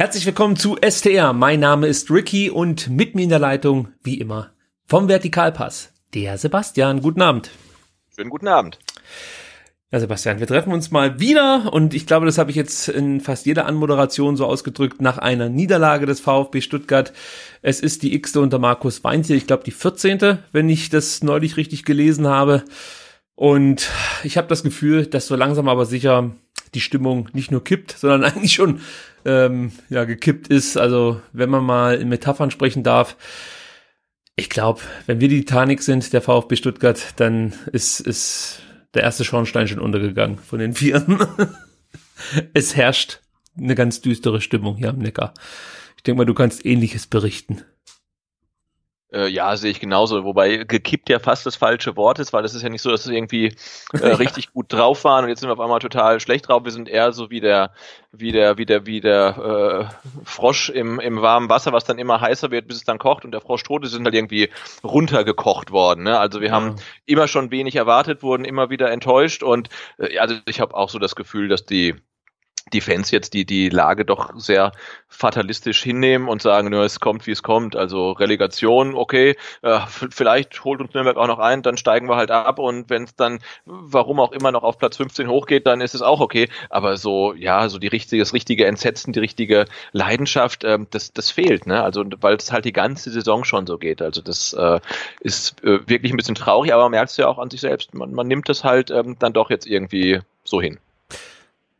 Herzlich willkommen zu STR. Mein Name ist Ricky und mit mir in der Leitung, wie immer, vom Vertikalpass, der Sebastian. Guten Abend. Schönen guten Abend. Ja, Sebastian, wir treffen uns mal wieder und ich glaube, das habe ich jetzt in fast jeder Anmoderation so ausgedrückt, nach einer Niederlage des VfB Stuttgart. Es ist die x unter Markus Weinziel, ich glaube die 14., wenn ich das neulich richtig gelesen habe. Und ich habe das Gefühl, dass so langsam aber sicher die Stimmung nicht nur kippt, sondern eigentlich schon ähm, ja, gekippt ist. Also wenn man mal in Metaphern sprechen darf, ich glaube, wenn wir die Titanic sind, der VfB Stuttgart, dann ist, ist der erste Schornstein schon untergegangen von den Vieren. es herrscht eine ganz düstere Stimmung hier am Neckar. Ich denke mal, du kannst ähnliches berichten. Äh, ja, sehe ich genauso. Wobei gekippt ja fast das falsche Wort ist, weil es ist ja nicht so, dass wir irgendwie äh, richtig gut drauf waren und jetzt sind wir auf einmal total schlecht drauf. Wir sind eher so wie der, wie der, wie der, wie der äh, Frosch im, im warmen Wasser, was dann immer heißer wird, bis es dann kocht und der Frosch tot ist, sind halt irgendwie runtergekocht worden. Ne? Also wir ja. haben immer schon wenig erwartet, wurden immer wieder enttäuscht und äh, also ich habe auch so das Gefühl, dass die die Fans jetzt die, die Lage doch sehr fatalistisch hinnehmen und sagen, nur es kommt, wie es kommt. Also Relegation, okay, äh, vielleicht holt uns Nürnberg auch noch ein, dann steigen wir halt ab und wenn es dann, warum auch immer, noch auf Platz 15 hochgeht, dann ist es auch okay. Aber so, ja, so die richtige, das richtige Entsetzen, die richtige Leidenschaft, äh, das, das fehlt, ne? Also weil es halt die ganze Saison schon so geht. Also das äh, ist äh, wirklich ein bisschen traurig, aber man merkt es ja auch an sich selbst. Man, man nimmt das halt ähm, dann doch jetzt irgendwie so hin.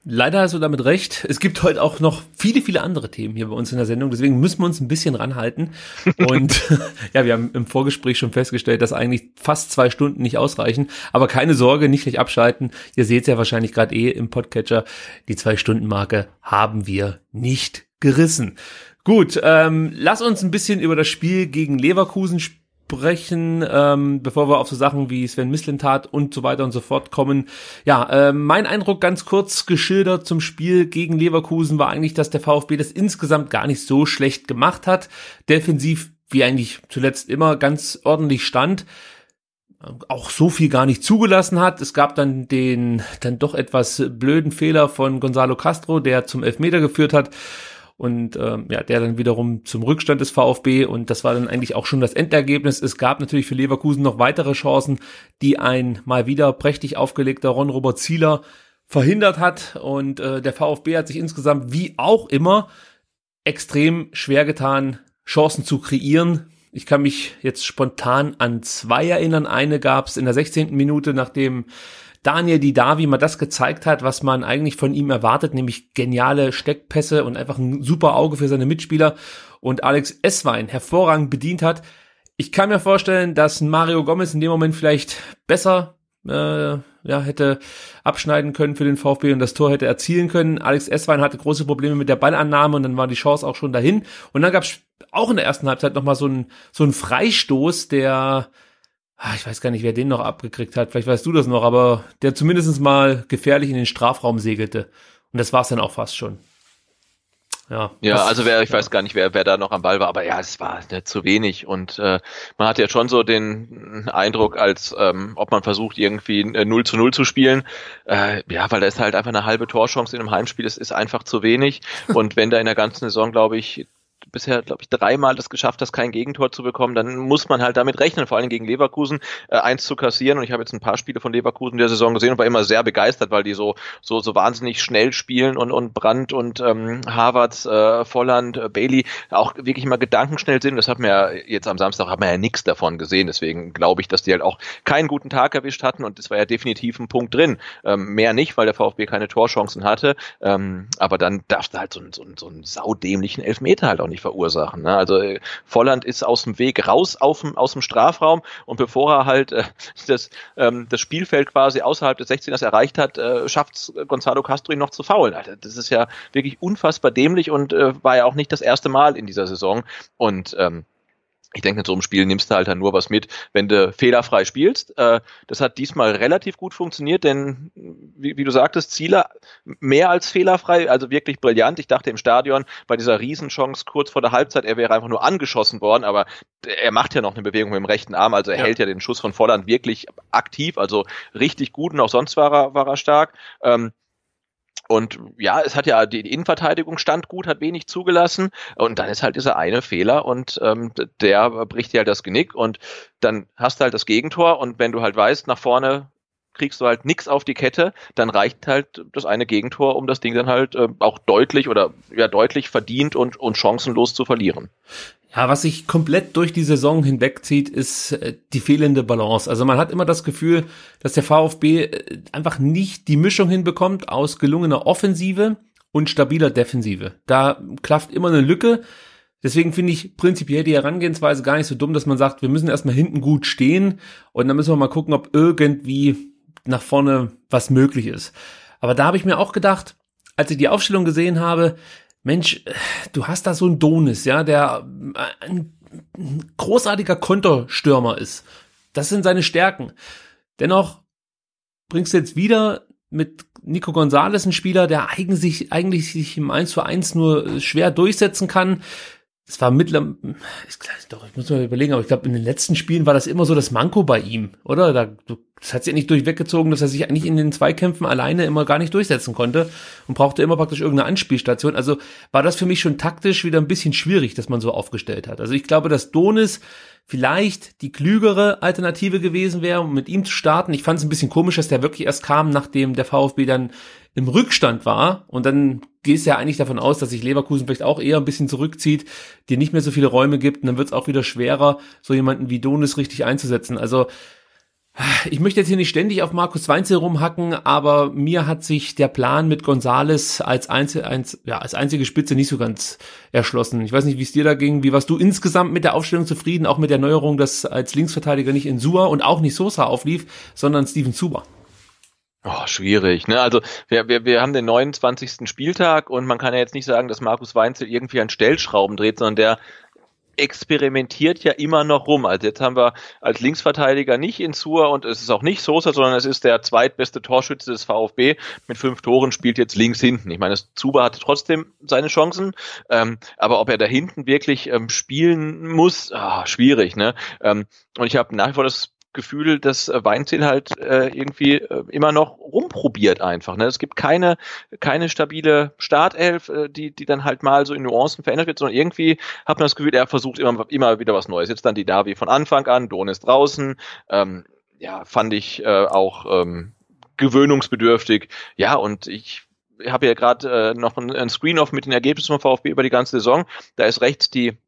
Leider hast du damit recht. Es gibt heute auch noch viele, viele andere Themen hier bei uns in der Sendung. Deswegen müssen wir uns ein bisschen ranhalten. Und ja, wir haben im Vorgespräch schon festgestellt, dass eigentlich fast zwei Stunden nicht ausreichen. Aber keine Sorge, nicht gleich abschalten. Ihr seht es ja wahrscheinlich gerade eh im Podcatcher. Die Zwei-Stunden-Marke haben wir nicht gerissen. Gut, ähm, lass uns ein bisschen über das Spiel gegen Leverkusen sprechen sprechen, ähm, bevor wir auf so Sachen wie Sven Mislintat und so weiter und so fort kommen. Ja, äh, mein Eindruck ganz kurz geschildert zum Spiel gegen Leverkusen war eigentlich, dass der VfB das insgesamt gar nicht so schlecht gemacht hat. Defensiv, wie eigentlich zuletzt immer, ganz ordentlich stand auch so viel gar nicht zugelassen hat. Es gab dann den dann doch etwas blöden Fehler von Gonzalo Castro, der zum Elfmeter geführt hat und ähm, ja, der dann wiederum zum Rückstand des VfB und das war dann eigentlich auch schon das Endergebnis. Es gab natürlich für Leverkusen noch weitere Chancen, die ein mal wieder prächtig aufgelegter Ron-Robert Zieler verhindert hat und äh, der VfB hat sich insgesamt wie auch immer extrem schwer getan, Chancen zu kreieren. Ich kann mich jetzt spontan an zwei erinnern. Eine gab es in der 16. Minute, nachdem Daniel Didavi mal das gezeigt hat, was man eigentlich von ihm erwartet, nämlich geniale Steckpässe und einfach ein super Auge für seine Mitspieler und Alex Esswein hervorragend bedient hat. Ich kann mir vorstellen, dass Mario Gomez in dem Moment vielleicht besser äh, ja, hätte abschneiden können für den VfB und das Tor hätte erzielen können. Alex Esswein hatte große Probleme mit der Ballannahme und dann war die Chance auch schon dahin. Und dann gab es auch in der ersten Halbzeit nochmal so einen so einen Freistoß, der ich weiß gar nicht, wer den noch abgekriegt hat, vielleicht weißt du das noch, aber der zumindest mal gefährlich in den Strafraum segelte. Und das war es dann auch fast schon. Ja, ja das, also wer, ich ja. weiß gar nicht, wer, wer da noch am Ball war, aber ja, es war ne, zu wenig und äh, man hat ja schon so den Eindruck, als ähm, ob man versucht, irgendwie äh, 0 zu 0 zu spielen. Äh, ja, weil da ist halt einfach eine halbe Torchance in einem Heimspiel, das ist einfach zu wenig. Und wenn da in der ganzen Saison, glaube ich, bisher, glaube ich, dreimal das geschafft hast, kein Gegentor zu bekommen, dann muss man halt damit rechnen, vor allem gegen Leverkusen äh, eins zu kassieren. Und ich habe jetzt ein paar Spiele von Leverkusen der Saison gesehen und war immer sehr begeistert, weil die so so so wahnsinnig schnell spielen und und Brandt und ähm, Harvards, äh, Volland, äh, Bailey auch wirklich immer gedankenschnell sind. Das hat man ja jetzt am Samstag hat man ja nichts davon gesehen. Deswegen glaube ich, dass die halt auch keinen guten Tag erwischt hatten und es war ja definitiv ein Punkt drin. Ähm, mehr nicht, weil der VfB keine Torchancen hatte. Ähm, aber dann darf da halt so, so, so einen saudämlichen Elfmeter halt auch nicht verursachen. Ne? Also äh, Volland ist aus dem Weg raus auf dem, aus dem Strafraum und bevor er halt äh, das, ähm, das Spielfeld quasi außerhalb des 16ers erreicht hat, äh, schafft Gonzalo Castro ihn noch zu faulen. Alter, das ist ja wirklich unfassbar dämlich und äh, war ja auch nicht das erste Mal in dieser Saison. Und ähm, ich denke, in so einem Spiel nimmst du halt dann nur was mit, wenn du fehlerfrei spielst. Äh, das hat diesmal relativ gut funktioniert, denn wie, du sagtest, Ziele mehr als fehlerfrei, also wirklich brillant. Ich dachte im Stadion bei dieser Riesenchance kurz vor der Halbzeit, er wäre einfach nur angeschossen worden, aber er macht ja noch eine Bewegung mit dem rechten Arm, also er ja. hält ja den Schuss von Volland wirklich aktiv, also richtig gut und auch sonst war er, war er stark. Und ja, es hat ja die Innenverteidigung stand gut, hat wenig zugelassen und dann ist halt dieser eine Fehler und ähm, der bricht dir halt das Genick und dann hast du halt das Gegentor und wenn du halt weißt, nach vorne kriegst du halt nichts auf die Kette, dann reicht halt das eine Gegentor, um das Ding dann halt äh, auch deutlich oder ja deutlich verdient und, und chancenlos zu verlieren. Ja, was sich komplett durch die Saison hinwegzieht, ist äh, die fehlende Balance. Also man hat immer das Gefühl, dass der VfB äh, einfach nicht die Mischung hinbekommt aus gelungener Offensive und stabiler Defensive. Da klafft immer eine Lücke. Deswegen finde ich prinzipiell die Herangehensweise gar nicht so dumm, dass man sagt, wir müssen erstmal hinten gut stehen und dann müssen wir mal gucken, ob irgendwie nach vorne was möglich ist. Aber da habe ich mir auch gedacht, als ich die Aufstellung gesehen habe, Mensch, du hast da so einen Donis, ja, der ein großartiger Konterstürmer ist. Das sind seine Stärken. Dennoch bringst du jetzt wieder mit Nico Gonzalez einen Spieler, der eigentlich, eigentlich sich im 1 zu 1 nur schwer durchsetzen kann. Es war mittler, ich, doch, ich muss mal überlegen, aber ich glaube, in den letzten Spielen war das immer so das Manko bei ihm, oder? Da, das hat sich ja nicht durchweggezogen, dass er sich eigentlich in den Zweikämpfen alleine immer gar nicht durchsetzen konnte und brauchte immer praktisch irgendeine Anspielstation. Also war das für mich schon taktisch wieder ein bisschen schwierig, dass man so aufgestellt hat. Also ich glaube, dass Donis vielleicht die klügere Alternative gewesen wäre, um mit ihm zu starten. Ich fand es ein bisschen komisch, dass der wirklich erst kam, nachdem der VfB dann im Rückstand war. Und dann gehst du ja eigentlich davon aus, dass sich Leverkusen vielleicht auch eher ein bisschen zurückzieht, dir nicht mehr so viele Räume gibt. Und dann wird es auch wieder schwerer, so jemanden wie Donis richtig einzusetzen. Also ich möchte jetzt hier nicht ständig auf Markus Weinzel rumhacken, aber mir hat sich der Plan mit Gonzales als, Einzel, eins, ja, als einzige Spitze nicht so ganz erschlossen. Ich weiß nicht, wie es dir da ging. Wie warst du insgesamt mit der Aufstellung zufrieden? Auch mit der Neuerung, dass als Linksverteidiger nicht Insua und auch nicht Sosa auflief, sondern Steven Zuber? Oh, schwierig, ne? Also wir, wir, wir haben den 29. Spieltag und man kann ja jetzt nicht sagen, dass Markus Weinzel irgendwie an Stellschrauben dreht, sondern der experimentiert ja immer noch rum. Also jetzt haben wir als Linksverteidiger nicht Insua und es ist auch nicht Sosa, sondern es ist der zweitbeste Torschütze des VfB mit fünf Toren, spielt jetzt links hinten. Ich meine, Zuba hatte trotzdem seine Chancen, ähm, aber ob er da hinten wirklich ähm, spielen muss, ah, schwierig. Ne? Ähm, und ich habe nach wie vor das Gefühl, dass äh, Weinziel halt äh, irgendwie äh, immer noch rumprobiert einfach. Ne? Es gibt keine, keine stabile Startelf, äh, die, die dann halt mal so in Nuancen verändert wird, sondern irgendwie hat man das Gefühl, er versucht immer, immer wieder was Neues. Jetzt dann die Davi von Anfang an, Don ist draußen. Ähm, ja, fand ich äh, auch ähm, gewöhnungsbedürftig. Ja, und ich habe ja gerade äh, noch ein, Screen-Off mit den Ergebnissen vom VfB über die ganze Saison. Da ist rechts die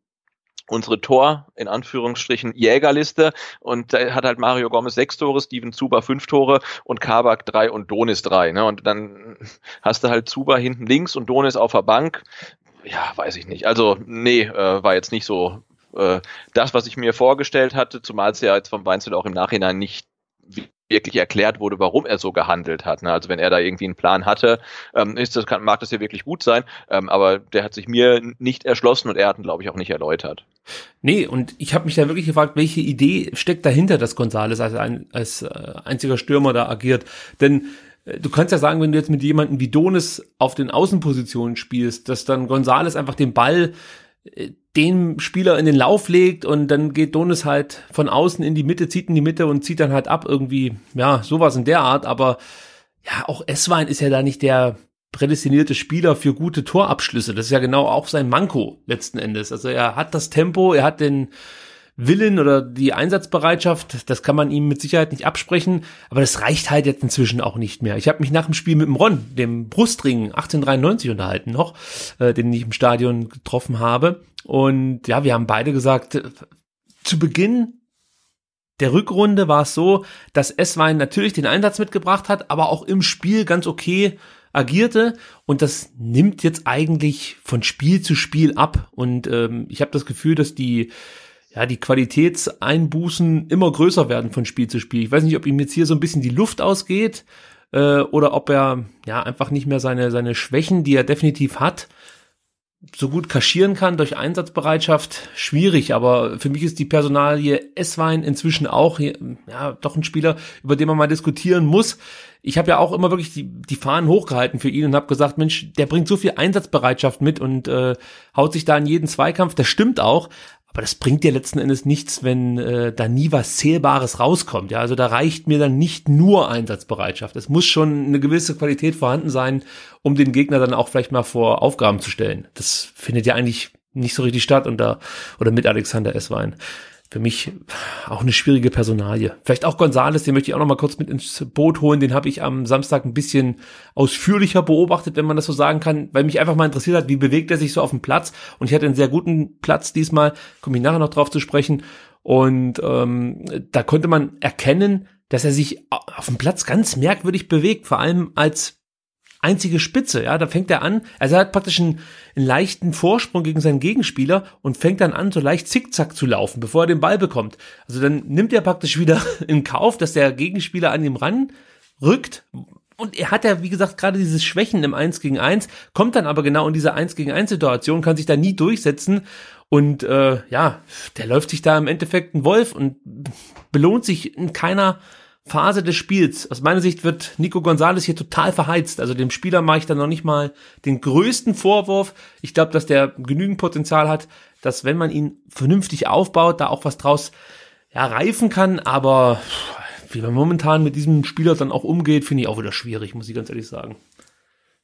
unsere Tor, in Anführungsstrichen, Jägerliste. Und da hat halt Mario Gomez sechs Tore, Steven Zuber fünf Tore und Kabak drei und Donis drei. Ne? Und dann hast du halt Zuber hinten links und Donis auf der Bank. Ja, weiß ich nicht. Also, nee, äh, war jetzt nicht so äh, das, was ich mir vorgestellt hatte, zumal es ja jetzt vom Weinzel auch im Nachhinein nicht wirklich erklärt wurde, warum er so gehandelt hat. Ne? Also wenn er da irgendwie einen Plan hatte, ähm, ist das, mag das ja wirklich gut sein, ähm, aber der hat sich mir nicht erschlossen und er hat ihn, glaube ich, auch nicht erläutert. Nee, und ich habe mich da wirklich gefragt, welche Idee steckt dahinter, dass Gonzales als, ein, als äh, einziger Stürmer da agiert. Denn äh, du kannst ja sagen, wenn du jetzt mit jemandem wie Donis auf den Außenpositionen spielst, dass dann Gonzales einfach den Ball äh, den Spieler in den Lauf legt und dann geht Donis halt von außen in die Mitte, zieht in die Mitte und zieht dann halt ab irgendwie, ja, sowas in der Art, aber ja, auch Esswein ist ja da nicht der prädestinierte Spieler für gute Torabschlüsse. Das ist ja genau auch sein Manko letzten Endes. Also er hat das Tempo, er hat den Willen oder die Einsatzbereitschaft, das kann man ihm mit Sicherheit nicht absprechen, aber das reicht halt jetzt inzwischen auch nicht mehr. Ich habe mich nach dem Spiel mit dem Ron, dem Brustring 1893 unterhalten noch, äh, den ich im Stadion getroffen habe und ja, wir haben beide gesagt, zu Beginn der Rückrunde war es so, dass Esswein natürlich den Einsatz mitgebracht hat, aber auch im Spiel ganz okay agierte und das nimmt jetzt eigentlich von Spiel zu Spiel ab und ähm, ich habe das Gefühl, dass die ja die Qualitätseinbußen immer größer werden von Spiel zu Spiel. Ich weiß nicht, ob ihm jetzt hier so ein bisschen die Luft ausgeht äh, oder ob er ja einfach nicht mehr seine seine Schwächen, die er definitiv hat, so gut kaschieren kann durch Einsatzbereitschaft, schwierig, aber für mich ist die Personalie Esswein inzwischen auch ja doch ein Spieler, über den man mal diskutieren muss. Ich habe ja auch immer wirklich die, die Fahnen hochgehalten für ihn und habe gesagt, Mensch, der bringt so viel Einsatzbereitschaft mit und äh, haut sich da in jeden Zweikampf, das stimmt auch, Aber das bringt dir letzten Endes nichts, wenn äh, da nie was Zählbares rauskommt. Ja, also da reicht mir dann nicht nur Einsatzbereitschaft. Es muss schon eine gewisse Qualität vorhanden sein, um den Gegner dann auch vielleicht mal vor Aufgaben zu stellen. Das findet ja eigentlich nicht so richtig statt unter oder mit Alexander Esswein für mich auch eine schwierige Personalie. Vielleicht auch Gonzales, den möchte ich auch noch mal kurz mit ins Boot holen. Den habe ich am Samstag ein bisschen ausführlicher beobachtet, wenn man das so sagen kann, weil mich einfach mal interessiert hat, wie bewegt er sich so auf dem Platz. Und ich hatte einen sehr guten Platz diesmal, komme ich nachher noch drauf zu sprechen. Und ähm, da konnte man erkennen, dass er sich auf dem Platz ganz merkwürdig bewegt, vor allem als einzige Spitze, ja, da fängt er an, also er hat praktisch einen, einen leichten Vorsprung gegen seinen Gegenspieler und fängt dann an, so leicht zickzack zu laufen, bevor er den Ball bekommt. Also dann nimmt er praktisch wieder in Kauf, dass der Gegenspieler an ihm ran rückt, und er hat ja, wie gesagt, gerade dieses Schwächen im 1 gegen 1, kommt dann aber genau in diese 1 gegen 1 Situation, kann sich da nie durchsetzen und äh, ja, der läuft sich da im Endeffekt ein Wolf und belohnt sich in keiner Phase des Spiels. Aus meiner Sicht wird Nico Gonzalez hier total verheizt. Also dem Spieler mache ich dann noch nicht mal den größten Vorwurf. Ich glaube, dass der genügend Potenzial hat, dass wenn man ihn vernünftig aufbaut, da auch was draus ja, reifen kann. Aber wie man momentan mit diesem Spieler dann auch umgeht, finde ich auch wieder schwierig, muss ich ganz ehrlich sagen.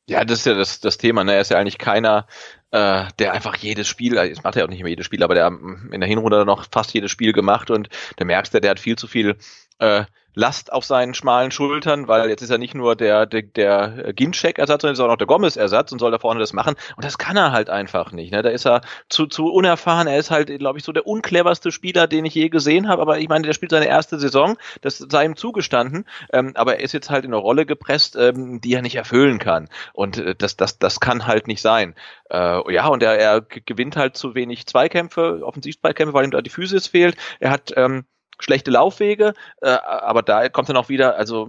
Ja, das ist ja das, das Thema. Ne? Er ist ja eigentlich keiner, äh, der einfach jedes Spiel, jetzt macht er auch nicht immer jedes Spiel, aber der in der Hinrunde noch fast jedes Spiel gemacht und der merkst ja, der hat viel zu viel äh, Last auf seinen schmalen Schultern, weil jetzt ist er nicht nur der, der, der Ginczek-Ersatz, sondern ist auch noch der Gomez-Ersatz und soll da vorne das machen. Und das kann er halt einfach nicht. Ne? Da ist er zu, zu unerfahren. Er ist halt, glaube ich, so der uncleverste Spieler, den ich je gesehen habe. Aber ich meine, der spielt seine erste Saison. Das sei ihm zugestanden. Ähm, aber er ist jetzt halt in eine Rolle gepresst, ähm, die er nicht erfüllen kann. Und äh, das, das, das kann halt nicht sein. Äh, ja, und er, er gewinnt halt zu wenig Zweikämpfe, Offensivzweikämpfe, weil ihm da die Physis fehlt. Er hat ähm, schlechte Laufwege, äh, aber da kommt dann auch wieder, also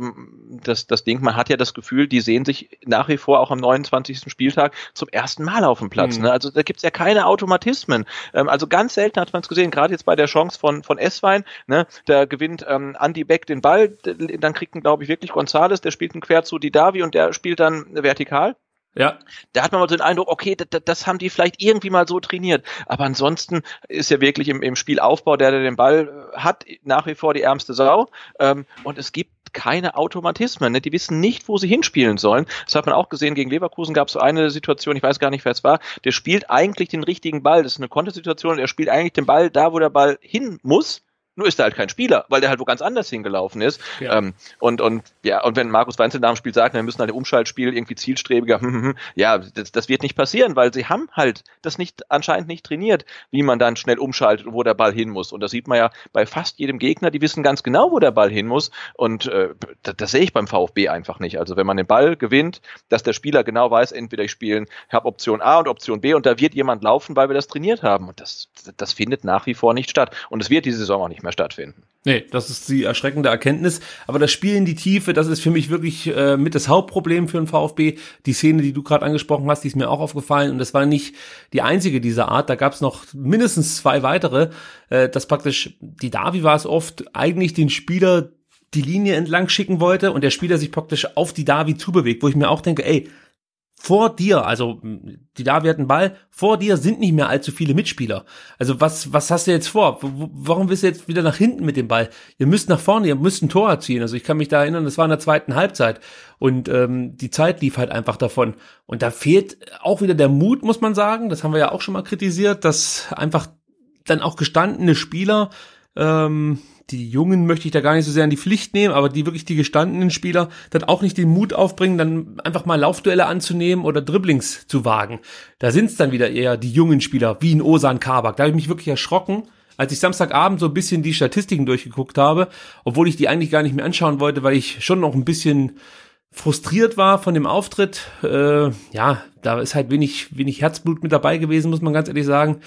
das, das Ding, man hat ja das Gefühl, die sehen sich nach wie vor auch am 29. Spieltag zum ersten Mal auf dem Platz. Mhm. Ne? Also da gibt's ja keine Automatismen. Ähm, also ganz selten hat man es gesehen, gerade jetzt bei der Chance von, von Esswein, ne? da gewinnt ähm, Andy Beck den Ball, dann kriegt ihn, glaube ich, wirklich Gonzales, der spielt einen quer zu Didavi und der spielt dann vertikal. Ja. Da hat man mal so den Eindruck, okay, das, das haben die vielleicht irgendwie mal so trainiert. Aber ansonsten ist ja wirklich im, im Spielaufbau, der, der den Ball äh, hat, nach wie vor die ärmste Sau. Ähm, und es gibt keine Automatismen. Ne? Die wissen nicht, wo sie hinspielen sollen. Das hat man auch gesehen. Gegen Leverkusen gab es so eine Situation, ich weiß gar nicht, wer es war. Der spielt eigentlich den richtigen Ball. Das ist eine Kontesituation. Er spielt eigentlich den Ball da, wo der Ball hin muss nur ist er halt kein Spieler, weil der halt wo ganz anders hingelaufen ist. Ja. Ähm, und, und, ja, und wenn Markus Weinzel nach dem Spiel sagt, wir müssen halt im Umschaltspiel irgendwie zielstrebiger, hm, hm, hm, ja, das, das wird nicht passieren, weil sie haben halt das nicht, anscheinend nicht trainiert, wie man dann schnell umschaltet und wo der Ball hin muss. Und das sieht man ja bei fast jedem Gegner, die wissen ganz genau, wo der Ball hin muss. Und äh, das, das sehe ich beim VfB einfach nicht. Also wenn man den Ball gewinnt, dass der Spieler genau weiß, entweder ich spiele, habe Option A und Option B und da wird jemand laufen, weil wir das trainiert haben. Und das, das findet nach wie vor nicht statt. Und es wird diese Saison auch nicht mehr mehr stattfinden. Nee, das ist die erschreckende Erkenntnis. Aber das Spiel in die Tiefe, das ist für mich wirklich äh, mit das Hauptproblem für den VfB. Die Szene, die du gerade angesprochen hast, die ist mir auch aufgefallen. Und das war nicht die einzige dieser Art. Da gab es noch mindestens zwei weitere. Äh, das praktisch, die Davi war es oft, eigentlich den Spieler die Linie entlang schicken wollte und der Spieler sich praktisch auf die Davi zubewegt, wo ich mir auch denke, ey, vor dir, also die da wird einen Ball, vor dir sind nicht mehr allzu viele Mitspieler. Also was, was hast du jetzt vor? Warum bist du jetzt wieder nach hinten mit dem Ball? Ihr müsst nach vorne, ihr müsst ein Tor erzielen. Also ich kann mich da erinnern, das war in der zweiten Halbzeit und ähm, die Zeit lief halt einfach davon. Und da fehlt auch wieder der Mut, muss man sagen. Das haben wir ja auch schon mal kritisiert, dass einfach dann auch gestandene Spieler ähm, die Jungen möchte ich da gar nicht so sehr in die Pflicht nehmen, aber die wirklich die gestandenen Spieler dann auch nicht den Mut aufbringen, dann einfach mal Laufduelle anzunehmen oder Dribblings zu wagen. Da sind es dann wieder eher die jungen Spieler, wie in Osan Kabak. Da habe ich mich wirklich erschrocken, als ich Samstagabend so ein bisschen die Statistiken durchgeguckt habe, obwohl ich die eigentlich gar nicht mehr anschauen wollte, weil ich schon noch ein bisschen frustriert war von dem Auftritt. Äh, ja, da ist halt wenig, wenig Herzblut mit dabei gewesen, muss man ganz ehrlich sagen.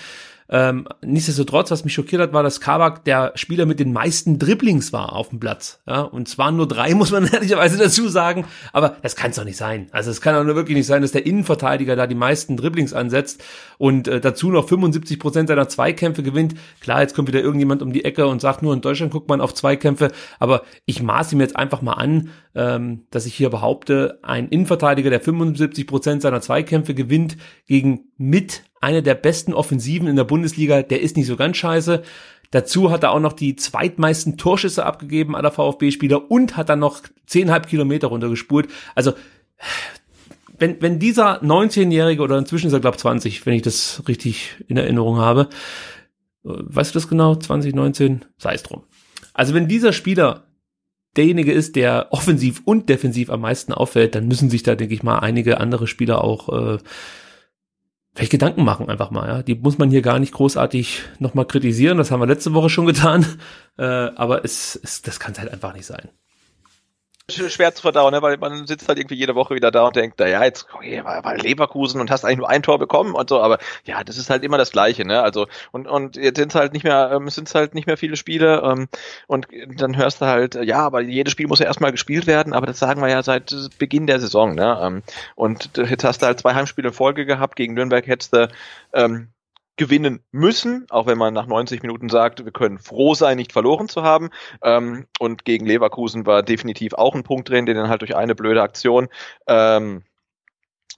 Ähm, nichtsdestotrotz, was mich schockiert hat, war, dass Kabak der Spieler mit den meisten Dribblings war auf dem Platz. Ja, und zwar nur drei, muss man ehrlicherweise dazu sagen. Aber das kann es doch nicht sein. Also es kann auch nur wirklich nicht sein, dass der Innenverteidiger da die meisten Dribblings ansetzt und äh, dazu noch 75 Prozent seiner Zweikämpfe gewinnt. Klar, jetzt kommt wieder irgendjemand um die Ecke und sagt, nur in Deutschland guckt man auf Zweikämpfe. Aber ich maße ihm jetzt einfach mal an, ähm, dass ich hier behaupte, ein Innenverteidiger, der 75 Prozent seiner Zweikämpfe gewinnt, gegen mit einer der besten Offensiven in der Bundesliga. Der ist nicht so ganz scheiße. Dazu hat er auch noch die zweitmeisten Torschüsse abgegeben aller VfB-Spieler und hat dann noch zehnhalb Kilometer runtergespult. Also wenn, wenn dieser 19-Jährige oder inzwischen ist er glaube 20, wenn ich das richtig in Erinnerung habe, weißt du das genau? 2019? Sei es drum. Also wenn dieser Spieler derjenige ist, der offensiv und defensiv am meisten auffällt, dann müssen sich da, denke ich mal, einige andere Spieler auch äh, vielleicht Gedanken machen einfach mal. Ja, die muss man hier gar nicht großartig nochmal kritisieren. Das haben wir letzte Woche schon getan, äh, aber es, es das kann es halt einfach nicht sein schwer zu verdauen, ne? weil man sitzt halt irgendwie jede Woche wieder da und denkt, naja, jetzt okay, war, war Leverkusen und hast eigentlich nur ein Tor bekommen und so, aber ja, das ist halt immer das Gleiche, ne? Also und und jetzt sind es halt nicht mehr, ähm, sind halt nicht mehr viele Spiele ähm, und dann hörst du halt, ja, aber jedes Spiel muss ja erstmal gespielt werden, aber das sagen wir ja seit Beginn der Saison, ne? Ähm, und jetzt hast du halt zwei Heimspiele in Folge gehabt, gegen Nürnberg hättest du ähm, gewinnen müssen, auch wenn man nach 90 Minuten sagt, wir können froh sein, nicht verloren zu haben. Ähm, und gegen Leverkusen war definitiv auch ein Punkt drin, den dann halt durch eine blöde Aktion ähm,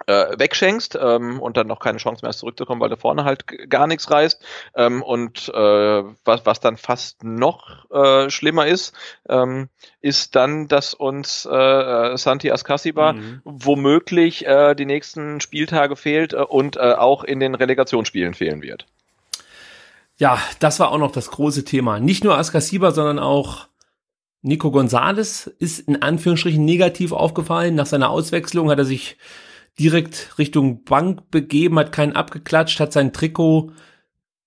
äh, wegschenkst ähm, und dann noch keine Chance mehr hast zurückzukommen, weil da vorne halt gar nichts reißt. Ähm, und äh, was, was dann fast noch äh, schlimmer ist, ähm, ist dann, dass uns äh, äh Santi Ascasiba mhm. womöglich äh, die nächsten Spieltage fehlt äh, und äh, auch in den Relegationsspielen fehlen wird. Ja, das war auch noch das große Thema. Nicht nur Ascasiba, sondern auch Nico Gonzalez ist in Anführungsstrichen negativ aufgefallen. Nach seiner Auswechslung hat er sich direkt Richtung Bank begeben, hat keinen abgeklatscht, hat sein Trikot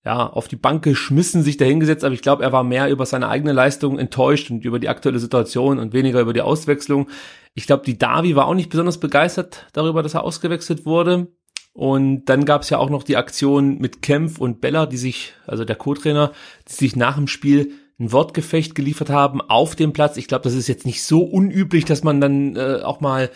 ja, auf die Bank geschmissen, sich dahingesetzt, aber ich glaube, er war mehr über seine eigene Leistung enttäuscht und über die aktuelle Situation und weniger über die Auswechslung. Ich glaube, die Davi war auch nicht besonders begeistert darüber, dass er ausgewechselt wurde. Und dann gab es ja auch noch die Aktion mit Kempf und Bella, die sich, also der Co-Trainer, die sich nach dem Spiel ein Wortgefecht geliefert haben auf dem Platz. Ich glaube, das ist jetzt nicht so unüblich, dass man dann äh, auch mal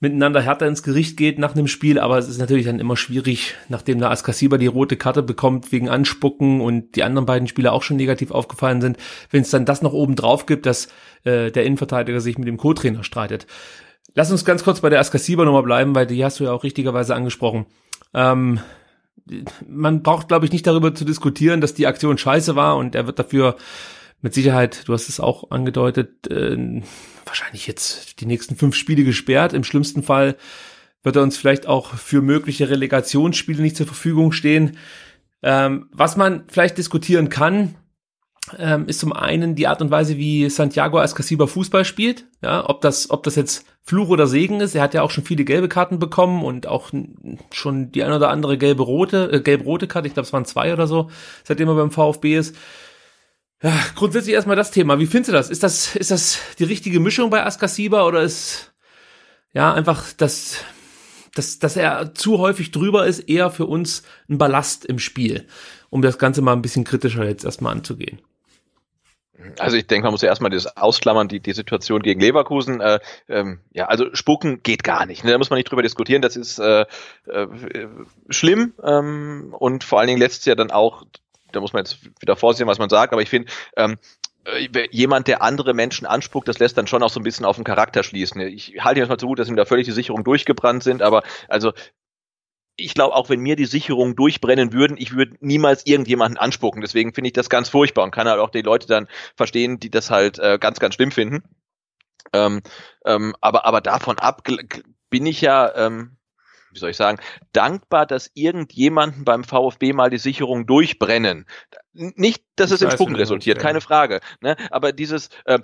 miteinander härter ins Gericht geht nach einem Spiel, aber es ist natürlich dann immer schwierig, nachdem da Askasiba die rote Karte bekommt wegen Anspucken und die anderen beiden Spieler auch schon negativ aufgefallen sind, wenn es dann das noch oben drauf gibt, dass äh, der Innenverteidiger sich mit dem Co-Trainer streitet. Lass uns ganz kurz bei der Askasiba nochmal bleiben, weil die hast du ja auch richtigerweise angesprochen. Ähm, man braucht, glaube ich, nicht darüber zu diskutieren, dass die Aktion scheiße war und er wird dafür mit Sicherheit, du hast es auch angedeutet, äh, wahrscheinlich jetzt die nächsten fünf Spiele gesperrt. Im schlimmsten Fall wird er uns vielleicht auch für mögliche Relegationsspiele nicht zur Verfügung stehen. Ähm, was man vielleicht diskutieren kann, ähm, ist zum einen die Art und Weise, wie Santiago Ascasiba Fußball spielt. Ja, ob das, ob das jetzt Fluch oder Segen ist. Er hat ja auch schon viele gelbe Karten bekommen und auch schon die ein oder andere gelbe rote, äh, gelb-rote Karte. Ich glaube, es waren zwei oder so, seitdem er beim VfB ist. Ja, grundsätzlich erstmal das Thema. Wie findest du das? Ist das, ist das die richtige Mischung bei Askasiba oder ist ja einfach das, dass, dass er zu häufig drüber ist, eher für uns ein Ballast im Spiel, um das Ganze mal ein bisschen kritischer jetzt erstmal anzugehen? Also ich denke, man muss ja erstmal das ausklammern, die, die Situation gegen Leverkusen. Äh, ähm, ja, also spucken geht gar nicht. Ne? Da muss man nicht drüber diskutieren. Das ist äh, äh, schlimm ähm, und vor allen Dingen letztes Jahr dann auch da muss man jetzt wieder vorsehen, was man sagt, aber ich finde, ähm, äh, jemand, der andere Menschen anspuckt, das lässt dann schon auch so ein bisschen auf den Charakter schließen. Ich halte jetzt mal so gut, dass ihm da völlig die Sicherungen durchgebrannt sind, aber also ich glaube, auch wenn mir die Sicherungen durchbrennen würden, ich würde niemals irgendjemanden anspucken. Deswegen finde ich das ganz furchtbar und kann halt auch die Leute dann verstehen, die das halt äh, ganz, ganz schlimm finden. Ähm, ähm, aber, aber davon ab bin ich ja, ähm, wie soll ich sagen, dankbar, dass irgendjemanden beim VfB mal die Sicherung durchbrennen. Nicht, dass es in Spucken resultiert, keine Frage. Ne? Aber dieses, äh,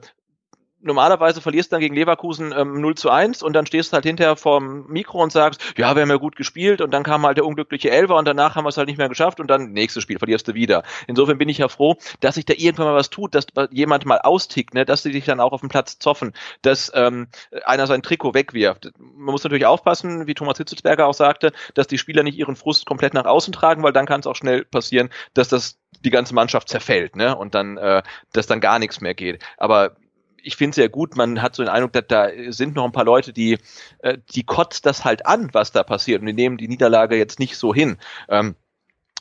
normalerweise verlierst du dann gegen Leverkusen ähm, 0 zu 1 und dann stehst du halt hinterher vorm Mikro und sagst, ja, wir haben ja gut gespielt und dann kam halt der unglückliche Elfer und danach haben wir es halt nicht mehr geschafft und dann nächstes Spiel verlierst du wieder. Insofern bin ich ja froh, dass sich da irgendwann mal was tut, dass jemand mal austickt, ne, dass sie sich dann auch auf dem Platz zoffen, dass ähm, einer sein Trikot wegwirft. Man muss natürlich aufpassen, wie Thomas Hitzelsberger auch sagte, dass die Spieler nicht ihren Frust komplett nach außen tragen, weil dann kann es auch schnell passieren, dass das die ganze Mannschaft zerfällt, ne? Und dann, äh, dass dann gar nichts mehr geht. Aber ich finde es sehr gut, man hat so den Eindruck, dass da sind noch ein paar Leute, die, äh, die kotzt das halt an, was da passiert und die nehmen die Niederlage jetzt nicht so hin. Ähm,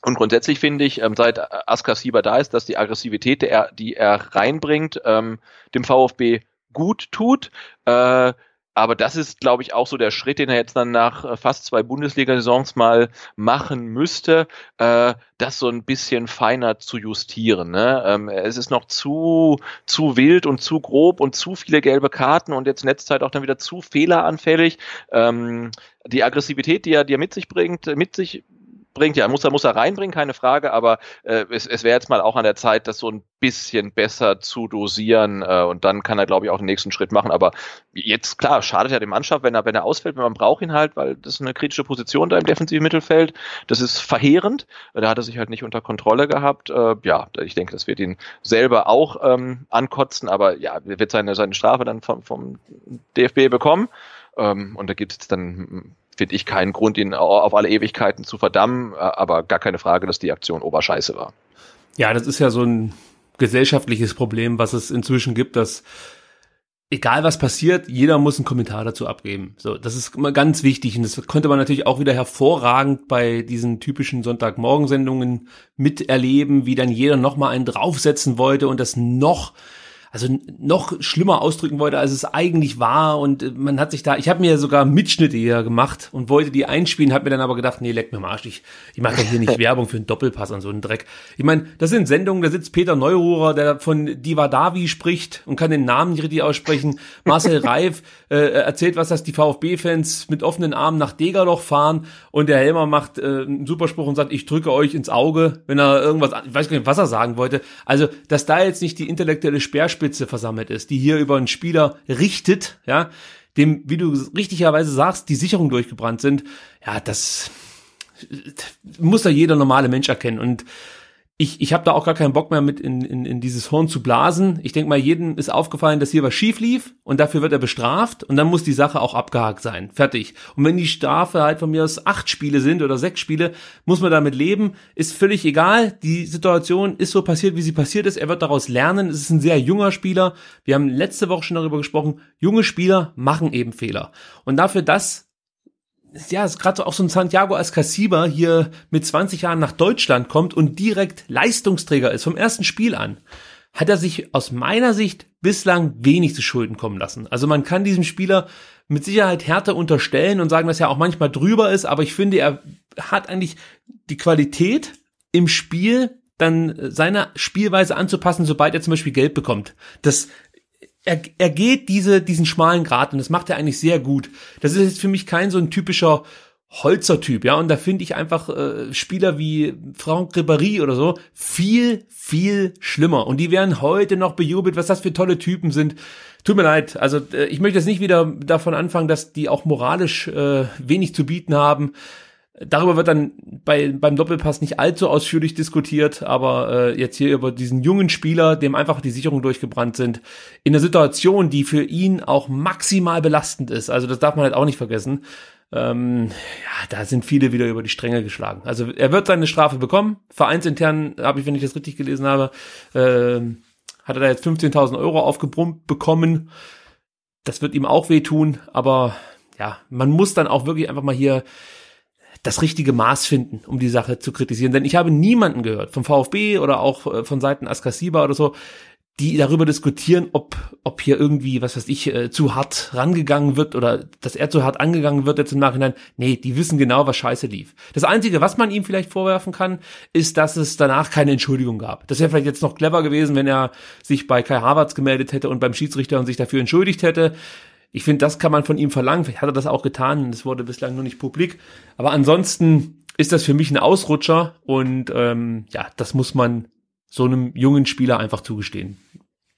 und grundsätzlich finde ich, ähm, seit Askar Sieber da ist, dass die Aggressivität, die er, die er reinbringt, ähm, dem VfB gut tut. Äh, aber das ist, glaube ich, auch so der Schritt, den er jetzt dann nach äh, fast zwei Bundesliga-Saisons mal machen müsste, äh, das so ein bisschen feiner zu justieren. Ne? Ähm, es ist noch zu, zu wild und zu grob und zu viele gelbe Karten und jetzt in letzter Zeit auch dann wieder zu fehleranfällig. Ähm, die Aggressivität, die er, die er mit sich bringt, mit sich bringt. Ja, muss er, muss er reinbringen, keine Frage, aber äh, es, es wäre jetzt mal auch an der Zeit, das so ein bisschen besser zu dosieren äh, und dann kann er, glaube ich, auch den nächsten Schritt machen. Aber jetzt, klar, schadet ja dem Mannschaft, wenn er, wenn er ausfällt, wenn man braucht ihn halt, weil das ist eine kritische Position da im defensiven Mittelfeld. Das ist verheerend. Da hat er sich halt nicht unter Kontrolle gehabt. Äh, ja, ich denke, das wird ihn selber auch ähm, ankotzen, aber ja, wird seine, seine Strafe dann vom, vom DFB bekommen. Ähm, und da gibt es dann finde ich keinen Grund, ihn auf alle Ewigkeiten zu verdammen, aber gar keine Frage, dass die Aktion Oberscheiße war. Ja, das ist ja so ein gesellschaftliches Problem, was es inzwischen gibt, dass egal was passiert, jeder muss einen Kommentar dazu abgeben. So, das ist immer ganz wichtig und das könnte man natürlich auch wieder hervorragend bei diesen typischen Sonntagmorgensendungen miterleben, wie dann jeder noch mal einen draufsetzen wollte und das noch also noch schlimmer ausdrücken wollte, als es eigentlich war. Und äh, man hat sich da, ich habe mir sogar Mitschnitte hier gemacht und wollte die einspielen, habe mir dann aber gedacht, nee, leck mir mal Arsch, ich, ich mache doch hier nicht Werbung für einen Doppelpass an so einen Dreck. Ich meine, das sind Sendungen, da sitzt Peter Neururer, der von Divadavi spricht und kann den Namen nicht richtig aussprechen. Marcel Reif äh, erzählt was, dass die VfB-Fans mit offenen Armen nach Degerloch fahren und der Helmer macht äh, einen Superspruch und sagt, ich drücke euch ins Auge, wenn er irgendwas, ich weiß gar nicht, was er sagen wollte. Also, dass da jetzt nicht die intellektuelle Speerspitze Speerspitze versammelt ist, die hier über einen Spieler richtet, ja, dem, wie du richtigerweise sagst, die Sicherung durchgebrannt sind, ja, das muss da jeder normale Mensch erkennen. Und ich, ich habe da auch gar keinen Bock mehr mit in, in, in dieses Horn zu blasen. Ich denke mal, jedem ist aufgefallen, dass hier was schief lief und dafür wird er bestraft und dann muss die Sache auch abgehakt sein. Fertig. Und wenn die Strafe halt von mir aus acht Spiele sind oder sechs Spiele, muss man damit leben. Ist völlig egal. Die Situation ist so passiert, wie sie passiert ist. Er wird daraus lernen. Es ist ein sehr junger Spieler. Wir haben letzte Woche schon darüber gesprochen. Junge Spieler machen eben Fehler. Und dafür, dass ja, gerade auch so ein Santiago Ascasiba hier mit 20 Jahren nach Deutschland kommt und direkt Leistungsträger ist vom ersten Spiel an, hat er sich aus meiner Sicht bislang wenig zu Schulden kommen lassen. Also man kann diesem Spieler mit Sicherheit Härte unterstellen und sagen, dass er auch manchmal drüber ist, aber ich finde, er hat eigentlich die Qualität im Spiel dann seiner Spielweise anzupassen, sobald er zum Beispiel Geld bekommt. Das er, er geht diese, diesen schmalen Grat und das macht er eigentlich sehr gut. Das ist jetzt für mich kein so ein typischer Holzer-Typ, ja, und da finde ich einfach äh, Spieler wie Franck Ribéry oder so viel, viel schlimmer. Und die werden heute noch bejubelt, was das für tolle Typen sind. Tut mir leid, also äh, ich möchte jetzt nicht wieder davon anfangen, dass die auch moralisch äh, wenig zu bieten haben. Darüber wird dann bei, beim Doppelpass nicht allzu ausführlich diskutiert, aber äh, jetzt hier über diesen jungen Spieler, dem einfach die Sicherungen durchgebrannt sind, in einer Situation, die für ihn auch maximal belastend ist. Also das darf man halt auch nicht vergessen. Ähm, ja, da sind viele wieder über die Stränge geschlagen. Also er wird seine Strafe bekommen. Vereinsintern habe ich, wenn ich das richtig gelesen habe, äh, hat er da jetzt 15.000 Euro aufgebrummt bekommen. Das wird ihm auch wehtun, aber ja, man muss dann auch wirklich einfach mal hier das richtige Maß finden, um die Sache zu kritisieren. Denn ich habe niemanden gehört, vom VfB oder auch äh, von Seiten Askasiba oder so, die darüber diskutieren, ob, ob hier irgendwie, was weiß ich, äh, zu hart rangegangen wird oder dass er zu hart angegangen wird jetzt im Nachhinein. Nee, die wissen genau, was scheiße lief. Das Einzige, was man ihm vielleicht vorwerfen kann, ist, dass es danach keine Entschuldigung gab. Das wäre vielleicht jetzt noch clever gewesen, wenn er sich bei Kai Havertz gemeldet hätte und beim Schiedsrichter und sich dafür entschuldigt hätte. Ich finde, das kann man von ihm verlangen. Vielleicht hat er das auch getan es wurde bislang nur nicht publik. Aber ansonsten ist das für mich ein Ausrutscher und ähm, ja, das muss man so einem jungen Spieler einfach zugestehen.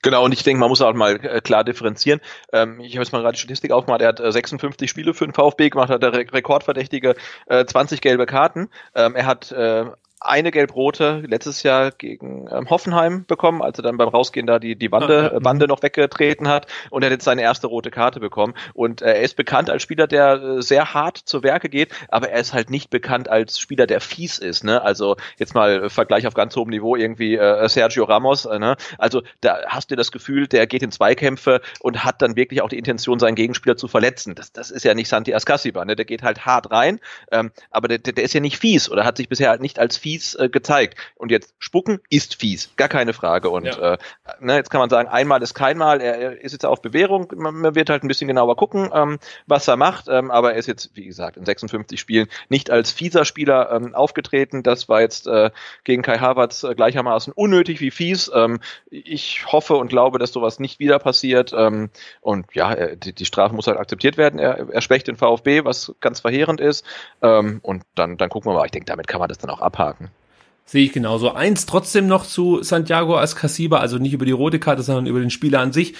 Genau, und ich denke, man muss auch mal äh, klar differenzieren. Ähm, ich habe jetzt mal gerade die Statistik aufgemacht, er hat äh, 56 Spiele für den VfB gemacht, hat der Re Rekordverdächtige äh, 20 gelbe Karten. Ähm, er hat äh, eine gelb-rote letztes Jahr gegen ähm, Hoffenheim bekommen, als er dann beim Rausgehen da die, die Wande, ja, ja. Bande noch weggetreten hat und er hat jetzt seine erste rote Karte bekommen. Und äh, er ist bekannt als Spieler, der äh, sehr hart zu Werke geht, aber er ist halt nicht bekannt als Spieler, der fies ist. Ne? Also jetzt mal Vergleich auf ganz hohem Niveau irgendwie äh, Sergio Ramos. Äh, ne? Also da hast du das Gefühl, der geht in Zweikämpfe und hat dann wirklich auch die Intention, seinen Gegenspieler zu verletzen. Das, das ist ja nicht Santi Ascasiba, ne? der geht halt hart rein, ähm, aber der, der ist ja nicht fies oder hat sich bisher halt nicht als fies äh, gezeigt. Und jetzt spucken ist fies, gar keine Frage. Und ja. äh, ne, jetzt kann man sagen, einmal ist kein Mal, er, er ist jetzt auf Bewährung, man, man, wird halt ein bisschen genauer gucken, ähm, was er macht, ähm, aber er ist jetzt, wie gesagt, in 56 Spielen nicht als fieser Spieler ähm, aufgetreten. Das war jetzt äh, gegen Kai Havertz äh, gleichermaßen unnötig wie fies. Ähm, ich hoffe und glaube, dass sowas nicht wieder passiert. Ähm, und ja, die, die Strafe muss halt akzeptiert werden. Er, er schwächt den VfB, was ganz verheerend ist. Ähm, und dann, dann gucken wir mal. Ich denke, damit kann man das dann auch abhaken. Sehe ich genauso. Eins trotzdem noch zu Santiago Ascasiba, also nicht über die rote Karte, sondern über den Spieler an sich.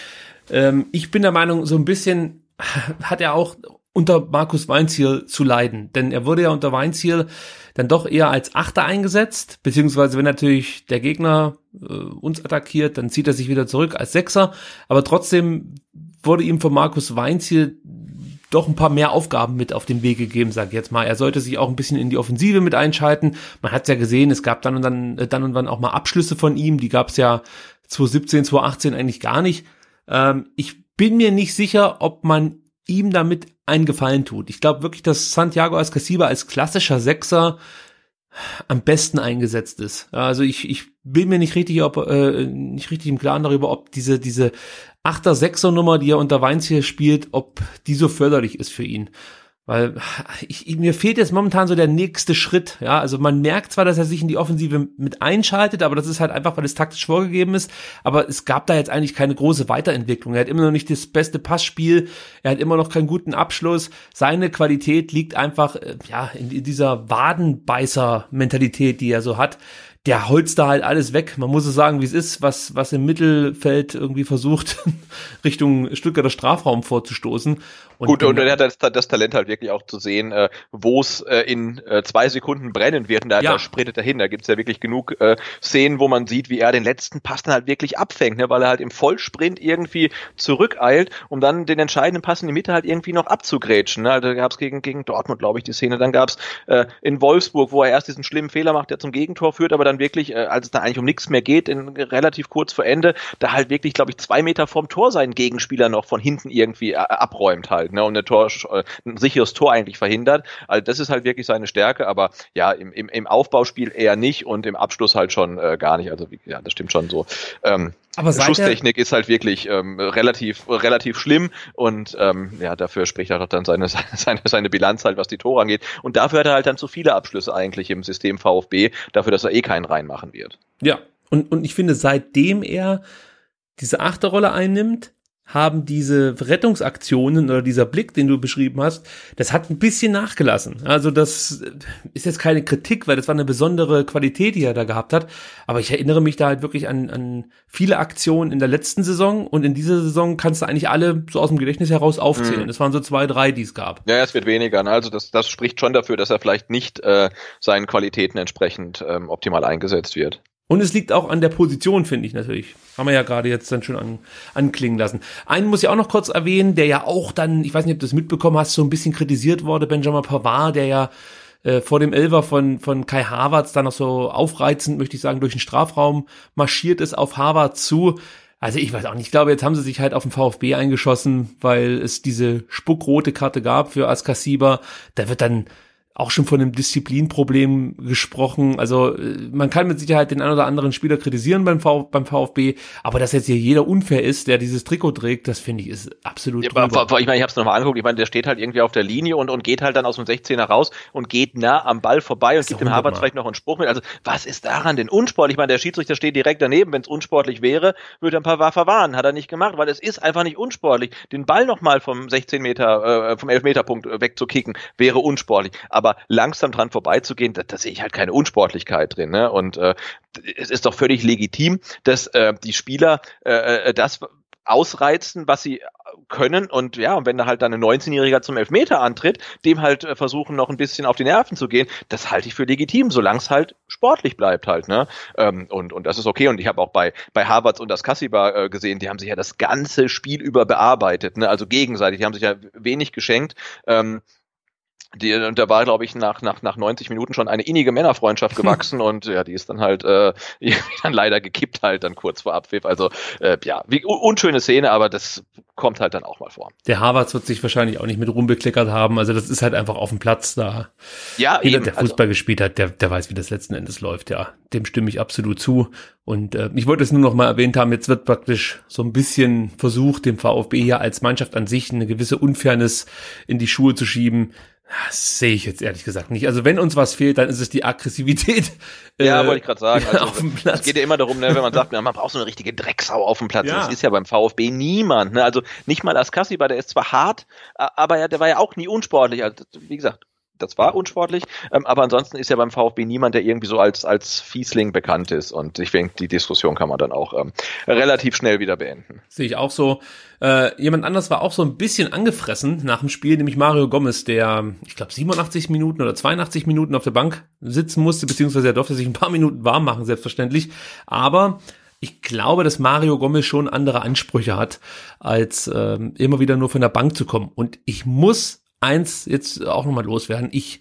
Ähm, ich bin der Meinung, so ein bisschen hat er auch unter Markus Weinziel zu leiden. Denn er wurde ja unter Weinziel dann doch eher als Achter eingesetzt, beziehungsweise wenn natürlich der Gegner äh, uns attackiert, dann zieht er sich wieder zurück als Sechser. Aber trotzdem wurde ihm von Markus Weinziel doch ein paar mehr Aufgaben mit auf den Weg gegeben, sag ich jetzt mal. Er sollte sich auch ein bisschen in die Offensive mit einschalten. Man hat ja gesehen, es gab dann und dann, äh, dann und wann auch mal Abschlüsse von ihm. Die gab es ja 2017, 2018 eigentlich gar nicht. Ähm, ich bin mir nicht sicher, ob man ihm damit einen Gefallen tut. Ich glaube wirklich, dass Santiago Ascasiba als klassischer Sechser am besten eingesetzt ist. Also ich, ich bin mir nicht richtig, ob, äh, nicht richtig im Klaren darüber, ob diese, diese Achter, Sechser Nummer, die er unter Weins hier spielt, ob die so förderlich ist für ihn. Weil ich, mir fehlt jetzt momentan so der nächste Schritt. Ja, also man merkt zwar, dass er sich in die Offensive mit einschaltet, aber das ist halt einfach, weil es taktisch vorgegeben ist. Aber es gab da jetzt eigentlich keine große Weiterentwicklung. Er hat immer noch nicht das beste Passspiel. Er hat immer noch keinen guten Abschluss. Seine Qualität liegt einfach, äh, ja, in dieser Wadenbeißer-Mentalität, die er so hat der holzt da halt alles weg. Man muss es sagen, wie es ist, was, was im Mittelfeld irgendwie versucht, Richtung Stuttgarter Strafraum vorzustoßen. Und Gut, und er hat das, das, Talent halt wirklich auch zu sehen, äh, wo es äh, in äh, zwei Sekunden brennen wird und da, ja. da sprintet er hin. Da gibt's ja wirklich genug äh, Szenen, wo man sieht, wie er den letzten Pass dann halt wirklich abfängt, ne, weil er halt im Vollsprint irgendwie zurückeilt, um dann den entscheidenden Pass in die Mitte halt irgendwie noch abzugrätschen. Ne. Also gab's gegen, gegen Dortmund, glaube ich, die Szene. Dann gab's äh, in Wolfsburg, wo er erst diesen schlimmen Fehler macht, der zum Gegentor führt, aber dann wirklich, äh, als es da eigentlich um nichts mehr geht, in, relativ kurz vor Ende, da halt wirklich, glaube ich, zwei Meter vorm Tor seinen Gegenspieler noch von hinten irgendwie äh, abräumt halt ne, und Tor, äh, ein sicheres Tor eigentlich verhindert. Also das ist halt wirklich seine Stärke, aber ja, im, im, im Aufbauspiel eher nicht und im Abschluss halt schon äh, gar nicht. Also ja, das stimmt schon so. Ähm, aber Schusstechnik ist halt wirklich ähm, relativ relativ schlimm und ähm, ja dafür spricht er doch dann seine, seine seine Bilanz halt was die Tore angeht. Und dafür hat er halt dann zu viele Abschlüsse eigentlich im System VfB dafür dass er eh keinen reinmachen wird. Ja und und ich finde seitdem er diese achte Rolle einnimmt haben diese Rettungsaktionen oder dieser Blick, den du beschrieben hast, das hat ein bisschen nachgelassen. Also das ist jetzt keine Kritik, weil das war eine besondere Qualität, die er da gehabt hat. Aber ich erinnere mich da halt wirklich an, an viele Aktionen in der letzten Saison und in dieser Saison kannst du eigentlich alle so aus dem Gedächtnis heraus aufzählen. Mhm. Das waren so zwei, drei, die es gab. Ja, es wird weniger. Ne? Also das, das spricht schon dafür, dass er vielleicht nicht äh, seinen Qualitäten entsprechend ähm, optimal eingesetzt wird. Und es liegt auch an der Position, finde ich natürlich. Haben wir ja gerade jetzt dann schon an, anklingen lassen. Einen muss ich auch noch kurz erwähnen, der ja auch dann, ich weiß nicht, ob du das mitbekommen hast, so ein bisschen kritisiert wurde, Benjamin Pavard, der ja äh, vor dem Elver von, von Kai Havertz dann noch so aufreizend, möchte ich sagen, durch den Strafraum marschiert ist auf Harvard zu. Also ich weiß auch nicht, ich glaube, jetzt haben sie sich halt auf den VfB eingeschossen, weil es diese spuckrote Karte gab für Askasiba. Da wird dann auch schon von einem Disziplinproblem gesprochen. Also äh, man kann mit Sicherheit den einen oder anderen Spieler kritisieren beim, v beim VfB, aber dass jetzt hier jeder unfair ist, der dieses Trikot trägt, das finde ich ist absolut ja, aber, Ich meine, ich habe es nochmal angeguckt, ich meine, der steht halt irgendwie auf der Linie und, und geht halt dann aus dem 16er raus und geht nah am Ball vorbei und gibt dem Harvard vielleicht noch einen Spruch mit. Also was ist daran denn unsportlich? Ich meine, der Schiedsrichter steht direkt daneben. Wenn es unsportlich wäre, würde er ein paar Waffe warnen. Hat er nicht gemacht, weil es ist einfach nicht unsportlich. Den Ball nochmal vom 16 Meter, äh, vom 11 Meter Punkt wegzukicken, wäre unsportlich. Aber aber langsam dran vorbeizugehen, da, da sehe ich halt keine Unsportlichkeit drin. Ne? Und äh, es ist doch völlig legitim, dass äh, die Spieler äh, äh das ausreizen, was sie können und ja, und wenn da halt dann ein 19-Jähriger zum Elfmeter antritt, dem halt äh, versuchen noch ein bisschen auf die Nerven zu gehen, das halte ich für legitim, solange es halt sportlich bleibt halt, ne? Ähm, und, und das ist okay. Und ich habe auch bei, bei Harvards und das Kassiba äh, gesehen, die haben sich ja das ganze Spiel über bearbeitet, ne? Also gegenseitig, die haben sich ja wenig geschenkt. Ähm, die, und da war, glaube ich, nach, nach, nach 90 Minuten schon eine innige Männerfreundschaft gewachsen und ja, die ist dann halt äh, dann leider gekippt halt dann kurz vor Abpfiff. Also äh, ja, wie, unschöne Szene, aber das kommt halt dann auch mal vor. Der Harvards wird sich wahrscheinlich auch nicht mit rumbekleckert haben. Also das ist halt einfach auf dem Platz da. Ja, Jeder, eben, der Fußball also, gespielt hat, der, der weiß, wie das letzten Endes läuft. Ja, dem stimme ich absolut zu. Und äh, ich wollte es nur noch mal erwähnt haben, jetzt wird praktisch so ein bisschen versucht, dem VfB ja als Mannschaft an sich eine gewisse Unfairness in die Schuhe zu schieben das sehe ich jetzt ehrlich gesagt nicht. Also wenn uns was fehlt, dann ist es die Aggressivität. Ja, äh, wollte ich gerade sagen. Also, auf dem Platz. Es geht ja immer darum, ne, wenn man sagt, man braucht so eine richtige Drecksau auf dem Platz. Ja. Das ist ja beim VfB niemand. Ne? Also nicht mal Askassi, weil der ist zwar hart, aber ja, der war ja auch nie unsportlich. Also, wie gesagt, das war unsportlich, ähm, aber ansonsten ist ja beim VfB niemand, der irgendwie so als, als Fiesling bekannt ist und ich denke, die Diskussion kann man dann auch ähm, relativ schnell wieder beenden. Sehe ich auch so. Äh, jemand anders war auch so ein bisschen angefressen nach dem Spiel, nämlich Mario Gomez, der, ich glaube, 87 Minuten oder 82 Minuten auf der Bank sitzen musste, beziehungsweise er durfte sich ein paar Minuten warm machen, selbstverständlich, aber ich glaube, dass Mario Gomez schon andere Ansprüche hat, als ähm, immer wieder nur von der Bank zu kommen. Und ich muss eins jetzt auch nochmal loswerden. Ich,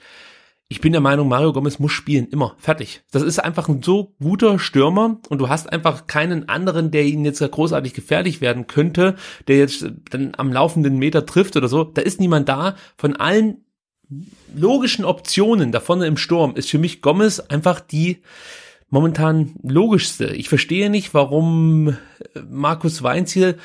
ich bin der Meinung, Mario Gomez muss spielen, immer, fertig. Das ist einfach ein so guter Stürmer und du hast einfach keinen anderen, der ihn jetzt großartig gefährlich werden könnte, der jetzt dann am laufenden Meter trifft oder so. Da ist niemand da. Von allen logischen Optionen da vorne im Sturm ist für mich Gomez einfach die momentan logischste. Ich verstehe nicht, warum Markus Weinz hier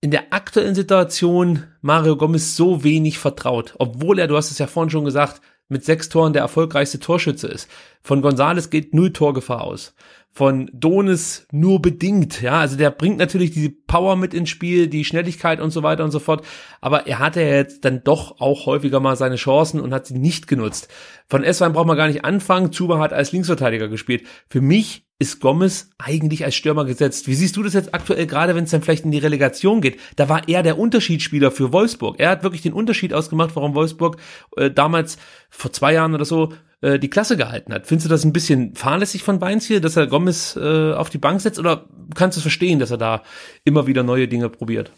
in der aktuellen Situation Mario Gomez so wenig vertraut, obwohl er, du hast es ja vorhin schon gesagt, mit sechs Toren der erfolgreichste Torschütze ist. Von Gonzales geht null Torgefahr aus. Von Donis nur bedingt, ja. Also der bringt natürlich diese Power mit ins Spiel, die Schnelligkeit und so weiter und so fort. Aber er hatte ja jetzt dann doch auch häufiger mal seine Chancen und hat sie nicht genutzt. Von S-Wein braucht man gar nicht anfangen. Zuba hat als Linksverteidiger gespielt. Für mich ist Gomez eigentlich als Stürmer gesetzt. Wie siehst du das jetzt aktuell gerade, wenn es dann vielleicht in die Relegation geht? Da war er der Unterschiedsspieler für Wolfsburg. Er hat wirklich den Unterschied ausgemacht, warum Wolfsburg äh, damals vor zwei Jahren oder so äh, die Klasse gehalten hat. Findest du das ein bisschen fahrlässig von Beins hier, dass er Gomez äh, auf die Bank setzt oder kannst du es verstehen, dass er da immer wieder neue Dinge probiert?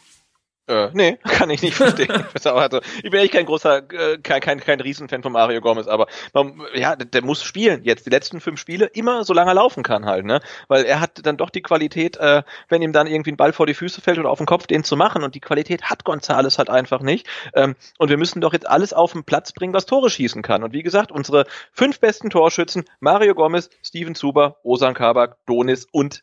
Äh, nee, kann ich nicht verstehen. also, ich bin echt kein großer, äh, kein, kein, kein Riesenfan von Mario Gomez, aber man, ja, der, der, muss spielen jetzt die letzten fünf Spiele immer so lange laufen kann halt, ne? Weil er hat dann doch die Qualität, äh, wenn ihm dann irgendwie ein Ball vor die Füße fällt oder auf den Kopf, den zu machen und die Qualität hat Gonzales halt einfach nicht. Ähm, und wir müssen doch jetzt alles auf den Platz bringen, was Tore schießen kann. Und wie gesagt, unsere fünf besten Torschützen, Mario Gomez, Steven Zuber, Osan Kabak, Donis und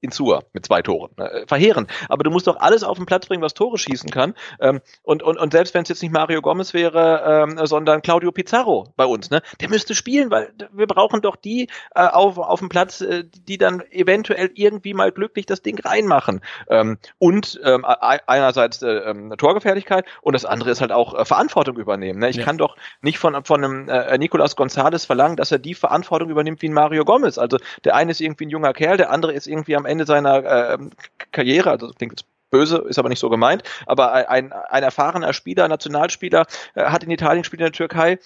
Insua mit zwei Toren. Äh, verheerend. Aber du musst doch alles auf den Platz bringen, was Tore schießen kann. Ähm, und, und, und selbst wenn es jetzt nicht Mario Gomez wäre, ähm, sondern Claudio Pizarro bei uns, ne, der müsste spielen, weil wir brauchen doch die äh, auf, auf dem Platz, äh, die dann eventuell irgendwie mal glücklich das Ding reinmachen. Ähm, und ähm, einerseits äh, ähm, Torgefährlichkeit und das andere ist halt auch äh, Verantwortung übernehmen. Ne? Ich ja. kann doch nicht von, von einem äh, Nicolas Gonzalez verlangen, dass er die Verantwortung übernimmt wie ein Mario Gomez. Also der eine ist irgendwie ein junger Kerl, der andere ist irgendwie am Ende seiner äh, Karriere, also klingt jetzt böse, ist aber nicht so gemeint, aber ein, ein erfahrener Spieler, Nationalspieler, äh, hat in Italien spielt in der Türkei,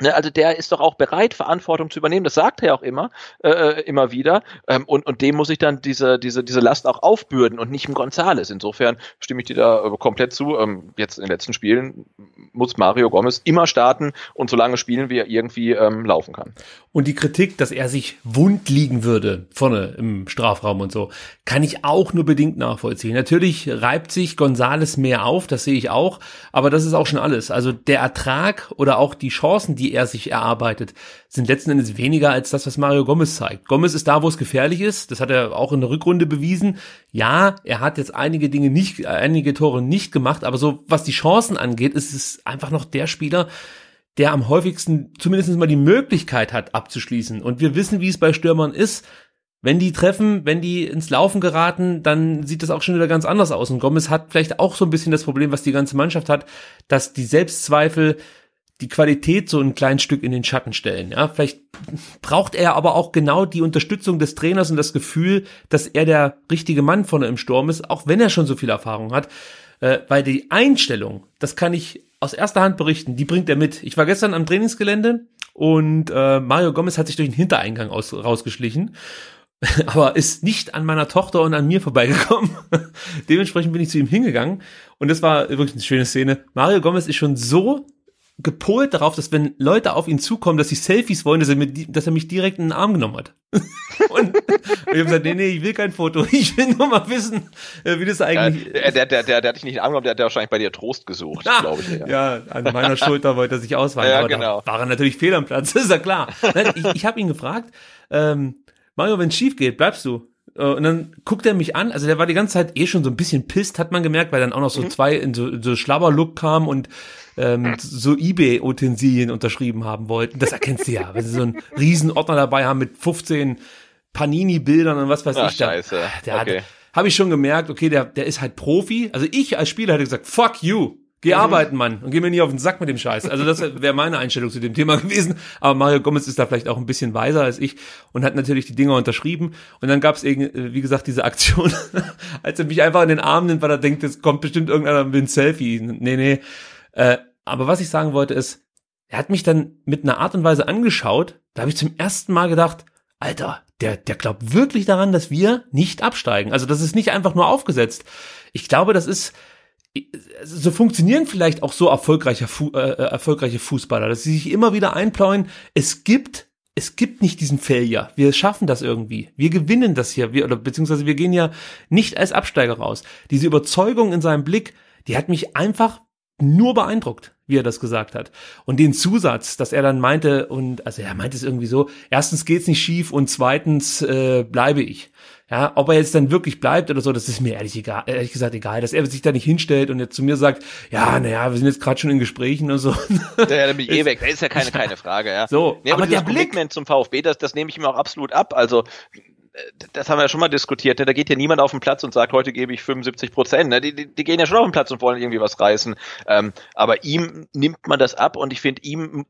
also der ist doch auch bereit, Verantwortung zu übernehmen. Das sagt er auch immer, äh, äh, immer wieder. Ähm, und, und dem muss ich dann diese, diese, diese Last auch aufbürden und nicht im Gonzales. Insofern stimme ich dir da äh, komplett zu. Ähm, jetzt in den letzten Spielen muss Mario Gomez immer starten und so lange spielen, wie er irgendwie ähm, laufen kann. Und die Kritik, dass er sich wund liegen würde, vorne im Strafraum und so, kann ich auch nur bedingt nachvollziehen. Natürlich reibt sich Gonzales mehr auf, das sehe ich auch, aber das ist auch schon alles. Also der Ertrag oder auch die Chancen, die er sich erarbeitet, sind letzten Endes weniger als das, was Mario Gomez zeigt. Gomez ist da, wo es gefährlich ist. Das hat er auch in der Rückrunde bewiesen. Ja, er hat jetzt einige Dinge nicht, einige Tore nicht gemacht, aber so was die Chancen angeht, ist es einfach noch der Spieler, der am häufigsten zumindest mal die Möglichkeit hat, abzuschließen. Und wir wissen, wie es bei Stürmern ist. Wenn die treffen, wenn die ins Laufen geraten, dann sieht das auch schon wieder ganz anders aus. Und Gomez hat vielleicht auch so ein bisschen das Problem, was die ganze Mannschaft hat, dass die Selbstzweifel die Qualität so ein kleines Stück in den Schatten stellen. Ja, vielleicht braucht er aber auch genau die Unterstützung des Trainers und das Gefühl, dass er der richtige Mann vorne im Sturm ist, auch wenn er schon so viel Erfahrung hat. Äh, weil die Einstellung, das kann ich aus erster Hand berichten, die bringt er mit. Ich war gestern am Trainingsgelände und äh, Mario Gomez hat sich durch den Hintereingang aus, rausgeschlichen aber ist nicht an meiner Tochter und an mir vorbeigekommen. Dementsprechend bin ich zu ihm hingegangen und das war wirklich eine schöne Szene. Mario Gomez ist schon so gepolt darauf, dass wenn Leute auf ihn zukommen, dass sie Selfies wollen, dass er, mir, dass er mich direkt in den Arm genommen hat. und, und ich habe gesagt, nee, nee, ich will kein Foto. Ich will nur mal wissen, äh, wie das eigentlich. Ja, der, der, der, der hat dich nicht in den Arm genommen, der hat wahrscheinlich bei dir Trost gesucht, ah, glaube ich. Ja. ja, an meiner Schulter wollte er sich ausweichen. Ja, genau. war er natürlich fehl am Platz, ist ja klar. Ich, ich habe ihn gefragt, ähm, Mario, wenn es schief geht, bleibst du? Äh, und dann guckt er mich an, also der war die ganze Zeit eh schon so ein bisschen pisst, hat man gemerkt, weil dann auch noch so mhm. zwei in so, so Schlabberlook kam und ähm, so Ebay-Utensilien unterschrieben haben wollten. Das erkennst du ja, wenn sie so einen riesen Ordner dabei haben mit 15 Panini-Bildern und was weiß Ach, ich. Da, scheiße. Der okay. habe ich schon gemerkt, okay, der, der ist halt Profi. Also ich als Spieler hätte gesagt, fuck you. Geh mhm. arbeiten, Mann, und geh mir nicht auf den Sack mit dem Scheiß. Also das wäre meine Einstellung zu dem Thema gewesen. Aber Mario Gomez ist da vielleicht auch ein bisschen weiser als ich und hat natürlich die Dinger unterschrieben. Und dann gab es, äh, wie gesagt, diese Aktion, als er mich einfach in den Arm nimmt, weil er denkt, es kommt bestimmt irgendeiner mit einem Selfie. Nee, nee. Äh, aber was ich sagen wollte ist, er hat mich dann mit einer Art und Weise angeschaut, da habe ich zum ersten Mal gedacht, Alter, der, der glaubt wirklich daran, dass wir nicht absteigen. Also das ist nicht einfach nur aufgesetzt. Ich glaube, das ist, so funktionieren vielleicht auch so erfolgreiche, Fu äh, äh, erfolgreiche Fußballer, dass sie sich immer wieder einplauen, es gibt es gibt nicht diesen Failure. Wir schaffen das irgendwie. Wir gewinnen das hier. Wir, oder beziehungsweise wir gehen ja nicht als Absteiger raus. Diese Überzeugung in seinem Blick, die hat mich einfach nur beeindruckt, wie er das gesagt hat. Und den Zusatz, dass er dann meinte, und also er meinte es irgendwie so, erstens geht's nicht schief und zweitens äh, bleibe ich. Ja, ob er jetzt dann wirklich bleibt oder so, das ist mir ehrlich egal, ehrlich gesagt egal, dass er sich da nicht hinstellt und jetzt zu mir sagt, ja, naja, wir sind jetzt gerade schon in Gesprächen und so. Ja, dann bin ich eh weg. Das ist ja keine, keine Frage, ja. So, nee, aber, aber der Blick zum VfB, das, das nehme ich mir auch absolut ab. Also das haben wir ja schon mal diskutiert, ne? da geht ja niemand auf den Platz und sagt, heute gebe ich 75 Prozent. Ne? Die, die, die gehen ja schon auf den Platz und wollen irgendwie was reißen. Ähm, aber ihm nimmt man das ab und ich finde, ihm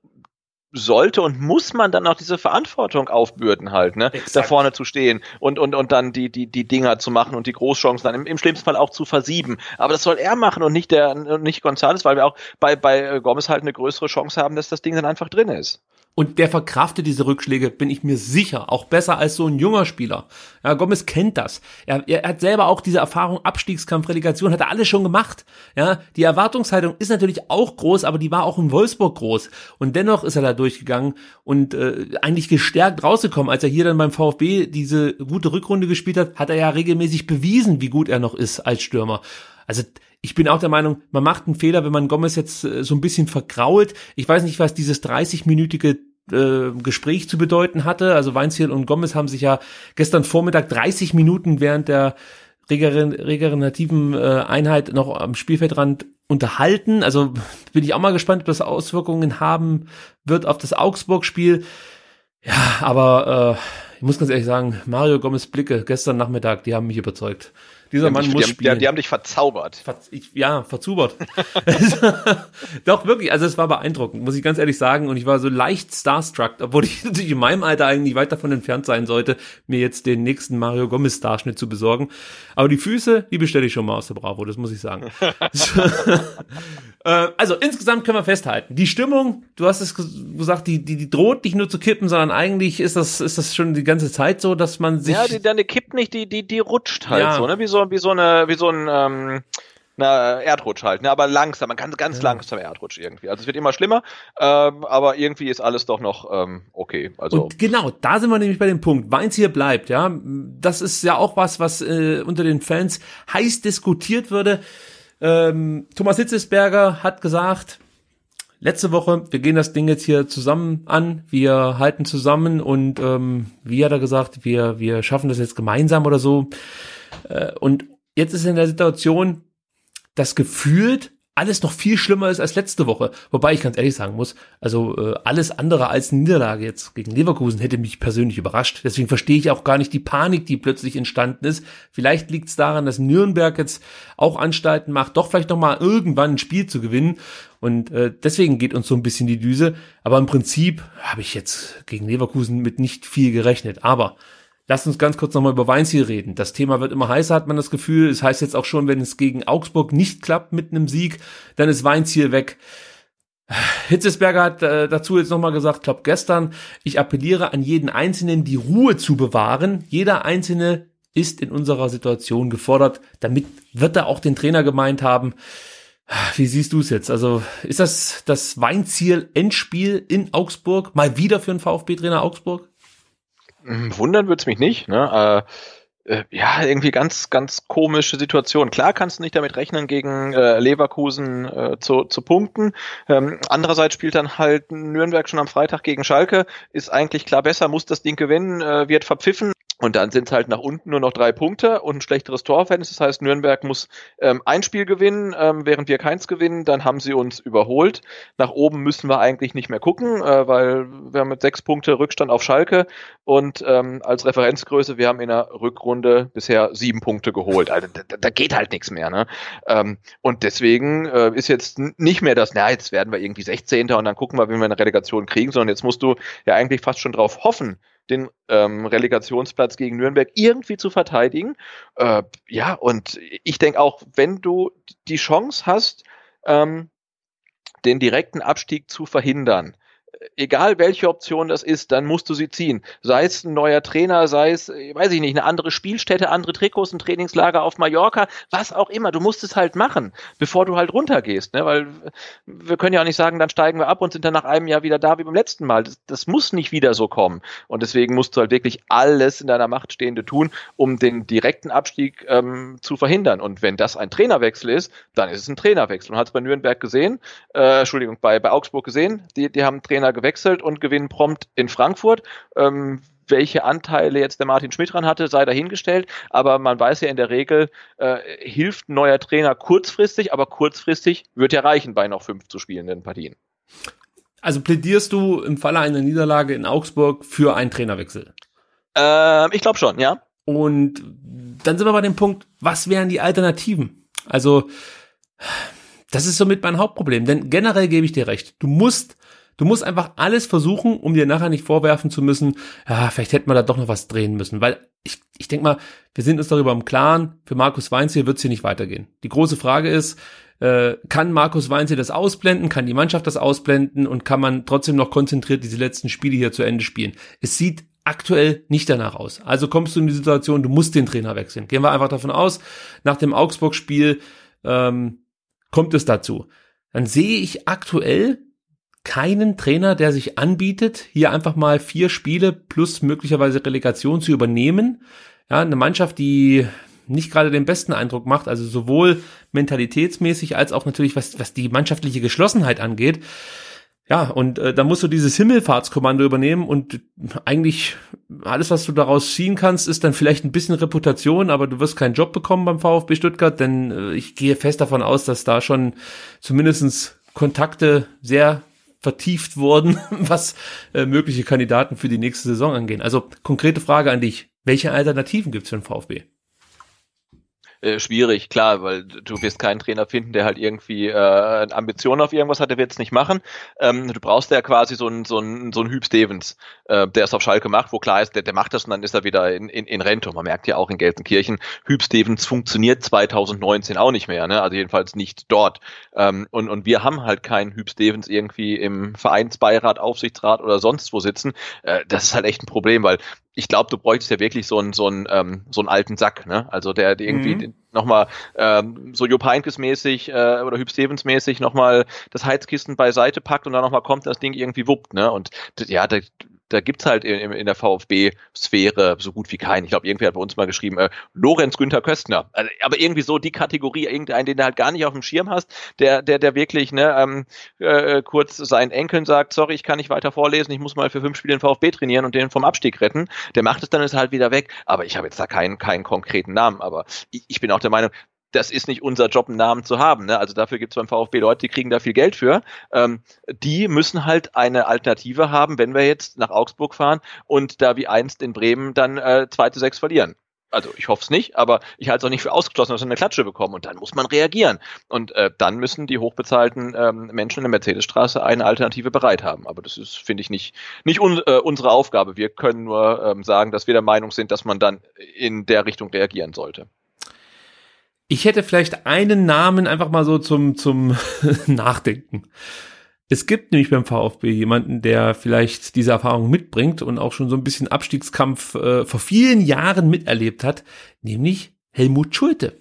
sollte und muss man dann auch diese Verantwortung aufbürden halt, ne? Exakt. Da vorne zu stehen und, und, und dann die, die, die Dinger zu machen und die Großchancen dann im, im schlimmsten Fall auch zu versieben. Aber das soll er machen und nicht der, nicht Gonzales, weil wir auch bei, bei Gomez halt eine größere Chance haben, dass das Ding dann einfach drin ist. Und der verkraftet diese Rückschläge, bin ich mir sicher, auch besser als so ein junger Spieler. Ja, Gomez kennt das. Er, er hat selber auch diese Erfahrung, Abstiegskampf, Relegation, hat er alles schon gemacht. Ja, die Erwartungshaltung ist natürlich auch groß, aber die war auch in Wolfsburg groß. Und dennoch ist er da durchgegangen und äh, eigentlich gestärkt rausgekommen. Als er hier dann beim VfB diese gute Rückrunde gespielt hat, hat er ja regelmäßig bewiesen, wie gut er noch ist als Stürmer. Also ich bin auch der Meinung, man macht einen Fehler, wenn man Gomez jetzt äh, so ein bisschen vergrault. Ich weiß nicht, was dieses 30-minütige äh, Gespräch zu bedeuten hatte. Also Weinziel und Gomez haben sich ja gestern Vormittag 30 Minuten während der regenerativen äh, Einheit noch am Spielfeldrand unterhalten. Also bin ich auch mal gespannt, ob das Auswirkungen haben wird auf das Augsburg-Spiel. Ja, aber äh, ich muss ganz ehrlich sagen, Mario Gomez Blicke gestern Nachmittag, die haben mich überzeugt. Dieser Mann dich, muss die spielen. Die, die, haben dich verzaubert. Ver, ich, ja, verzubert. Doch, wirklich, also es war beeindruckend, muss ich ganz ehrlich sagen. Und ich war so leicht starstruck, obwohl ich natürlich in meinem Alter eigentlich weit davon entfernt sein sollte, mir jetzt den nächsten Mario Gomez-Starschnitt zu besorgen. Aber die Füße, die bestelle ich schon mal aus der Bravo, das muss ich sagen. Äh, also insgesamt können wir festhalten, die Stimmung, du hast es gesagt, die, die, die droht nicht nur zu kippen, sondern eigentlich ist das, ist das schon die ganze Zeit so, dass man sich. Ja, die, die kippt nicht, die, die, die rutscht halt ja. so, ne? Wie so, wie so eine, wie so ein, ähm, na, Erdrutsch halt, ne? aber langsam, man kann ganz ja. langsam Erdrutsch irgendwie. Also es wird immer schlimmer, ähm, aber irgendwie ist alles doch noch ähm, okay. Also und genau, da sind wir nämlich bei dem Punkt. Weins hier bleibt, ja. Das ist ja auch was, was äh, unter den Fans heiß diskutiert würde. Ähm, Thomas Hitzesberger hat gesagt, letzte Woche, wir gehen das Ding jetzt hier zusammen an, wir halten zusammen und ähm, wie hat er gesagt, wir, wir schaffen das jetzt gemeinsam oder so. Äh, und jetzt ist er in der Situation, dass gefühlt alles noch viel schlimmer ist als letzte Woche. Wobei ich ganz ehrlich sagen muss, also äh, alles andere als Niederlage jetzt gegen Leverkusen hätte mich persönlich überrascht. Deswegen verstehe ich auch gar nicht die Panik, die plötzlich entstanden ist. Vielleicht liegt es daran, dass Nürnberg jetzt auch Anstalten macht, doch vielleicht noch mal irgendwann ein Spiel zu gewinnen. Und äh, deswegen geht uns so ein bisschen die Düse. Aber im Prinzip habe ich jetzt gegen Leverkusen mit nicht viel gerechnet. Aber Lasst uns ganz kurz nochmal über Weinziel reden. Das Thema wird immer heißer, hat man das Gefühl. Es das heißt jetzt auch schon, wenn es gegen Augsburg nicht klappt mit einem Sieg, dann ist Weinziel weg. Hitzesberger hat äh, dazu jetzt nochmal gesagt, glaube gestern, ich appelliere an jeden Einzelnen, die Ruhe zu bewahren. Jeder Einzelne ist in unserer Situation gefordert. Damit wird er auch den Trainer gemeint haben. Wie siehst du es jetzt? Also ist das das Weinziel Endspiel in Augsburg? Mal wieder für einen VfB-Trainer Augsburg? Hm, wundern wird's mich nicht. Ne? Äh, äh, ja, irgendwie ganz, ganz komische Situation. Klar kannst du nicht damit rechnen, gegen äh, Leverkusen äh, zu, zu punkten. Ähm, andererseits spielt dann halt Nürnberg schon am Freitag gegen Schalke. Ist eigentlich klar besser, muss das Ding gewinnen, äh, wird verpfiffen. Und dann sind es halt nach unten nur noch drei Punkte und ein schlechteres Torverhältnis. Das heißt, Nürnberg muss ähm, ein Spiel gewinnen, ähm, während wir keins gewinnen. Dann haben sie uns überholt. Nach oben müssen wir eigentlich nicht mehr gucken, äh, weil wir haben mit sechs Punkte Rückstand auf Schalke und ähm, als Referenzgröße, wir haben in der Rückrunde bisher sieben Punkte geholt. Also da, da geht halt nichts mehr. Ne? Ähm, und deswegen äh, ist jetzt nicht mehr das, na, jetzt werden wir irgendwie 16. und dann gucken wir, wie wir eine Relegation kriegen, sondern jetzt musst du ja eigentlich fast schon drauf hoffen, den ähm, Relegationsplatz gegen Nürnberg irgendwie zu verteidigen. Äh, ja, und ich denke auch, wenn du die Chance hast, ähm, den direkten Abstieg zu verhindern, egal welche Option das ist, dann musst du sie ziehen. Sei es ein neuer Trainer, sei es, weiß ich nicht, eine andere Spielstätte, andere Trikots, ein Trainingslager auf Mallorca, was auch immer. Du musst es halt machen, bevor du halt runtergehst, ne? Weil wir können ja auch nicht sagen, dann steigen wir ab und sind dann nach einem Jahr wieder da wie beim letzten Mal. Das, das muss nicht wieder so kommen. Und deswegen musst du halt wirklich alles in deiner Macht Stehende tun, um den direkten Abstieg ähm, zu verhindern. Und wenn das ein Trainerwechsel ist, dann ist es ein Trainerwechsel. Man hat es bei Nürnberg gesehen, äh, Entschuldigung, bei, bei Augsburg gesehen, die, die haben Trainer Trainer gewechselt und gewinnen prompt in Frankfurt. Ähm, welche Anteile jetzt der Martin Schmidt dran hatte, sei dahingestellt. Aber man weiß ja in der Regel, äh, hilft ein neuer Trainer kurzfristig, aber kurzfristig wird ja reichen bei noch fünf zu spielenden Partien. Also plädierst du im Falle einer Niederlage in Augsburg für einen Trainerwechsel? Ähm, ich glaube schon, ja. Und dann sind wir bei dem Punkt, was wären die Alternativen? Also, das ist somit mein Hauptproblem, denn generell gebe ich dir recht. Du musst Du musst einfach alles versuchen, um dir nachher nicht vorwerfen zu müssen, ja, vielleicht hätte man da doch noch was drehen müssen. Weil ich, ich denke mal, wir sind uns darüber im Klaren, für Markus Weinziel wird es hier nicht weitergehen. Die große Frage ist, äh, kann Markus Weinziel das ausblenden, kann die Mannschaft das ausblenden und kann man trotzdem noch konzentriert diese letzten Spiele hier zu Ende spielen? Es sieht aktuell nicht danach aus. Also kommst du in die Situation, du musst den Trainer wechseln. Gehen wir einfach davon aus, nach dem Augsburg-Spiel ähm, kommt es dazu. Dann sehe ich aktuell keinen Trainer, der sich anbietet, hier einfach mal vier Spiele plus möglicherweise Relegation zu übernehmen. Ja, eine Mannschaft, die nicht gerade den besten Eindruck macht, also sowohl mentalitätsmäßig als auch natürlich was, was die mannschaftliche Geschlossenheit angeht. Ja, und äh, da musst du dieses Himmelfahrtskommando übernehmen und eigentlich alles, was du daraus ziehen kannst, ist dann vielleicht ein bisschen Reputation, aber du wirst keinen Job bekommen beim VfB Stuttgart, denn äh, ich gehe fest davon aus, dass da schon zumindestens Kontakte sehr vertieft wurden, was äh, mögliche Kandidaten für die nächste Saison angehen. Also konkrete Frage an dich. Welche Alternativen gibt's für den VfB? Äh, schwierig, klar, weil du wirst keinen Trainer finden, der halt irgendwie äh, Ambitionen auf irgendwas hat, der wird es nicht machen. Ähm, du brauchst ja quasi so einen so einen so einen Hüb Stevens, äh, der es auf Schalke macht, wo klar ist, der, der macht das und dann ist er wieder in, in, in Rente. Man merkt ja auch in Gelsenkirchen, Hüb Stevens funktioniert 2019 auch nicht mehr, ne? also jedenfalls nicht dort. Ähm, und, und wir haben halt keinen Hüb Stevens irgendwie im Vereinsbeirat, Aufsichtsrat oder sonst wo sitzen. Äh, das ist halt echt ein Problem, weil ich glaube, du bräuchtest ja wirklich so einen so einen ähm, so einen alten Sack, ne? Also der, der irgendwie mhm. nochmal ähm, so Jupp Heynckes mäßig äh, oder Hüb Stevens mäßig nochmal das Heizkissen beiseite packt und dann nochmal kommt das Ding irgendwie wuppt, ne? Und ja, da, da gibt's halt in, in der VfB-Sphäre so gut wie keinen. Ich glaube, irgendwer hat bei uns mal geschrieben, äh, Lorenz Günther Köstner. Also, aber irgendwie so die Kategorie, irgendeinen, den du halt gar nicht auf dem Schirm hast, der, der, der wirklich, ne, ähm, äh, kurz seinen Enkeln sagt, sorry, ich kann nicht weiter vorlesen, ich muss mal für fünf Spiele den VfB trainieren und den vom Abstieg retten. Der macht es dann ist halt wieder weg. Aber ich habe jetzt da keinen, keinen konkreten Namen. Aber ich, ich bin auch der Meinung, das ist nicht unser Job, einen Namen zu haben. Ne? Also dafür gibt es beim VfB Leute, die kriegen da viel Geld für. Ähm, die müssen halt eine Alternative haben, wenn wir jetzt nach Augsburg fahren und da wie einst in Bremen dann äh, 2 zu 6 verlieren. Also ich hoffe es nicht, aber ich halte es auch nicht für ausgeschlossen, dass wir eine Klatsche bekommen und dann muss man reagieren. Und äh, dann müssen die hochbezahlten ähm, Menschen in der Mercedesstraße eine Alternative bereit haben. Aber das ist, finde ich, nicht, nicht un, äh, unsere Aufgabe. Wir können nur ähm, sagen, dass wir der Meinung sind, dass man dann in der Richtung reagieren sollte. Ich hätte vielleicht einen Namen einfach mal so zum, zum Nachdenken. Es gibt nämlich beim VfB jemanden, der vielleicht diese Erfahrung mitbringt und auch schon so ein bisschen Abstiegskampf äh, vor vielen Jahren miterlebt hat, nämlich Helmut Schulte.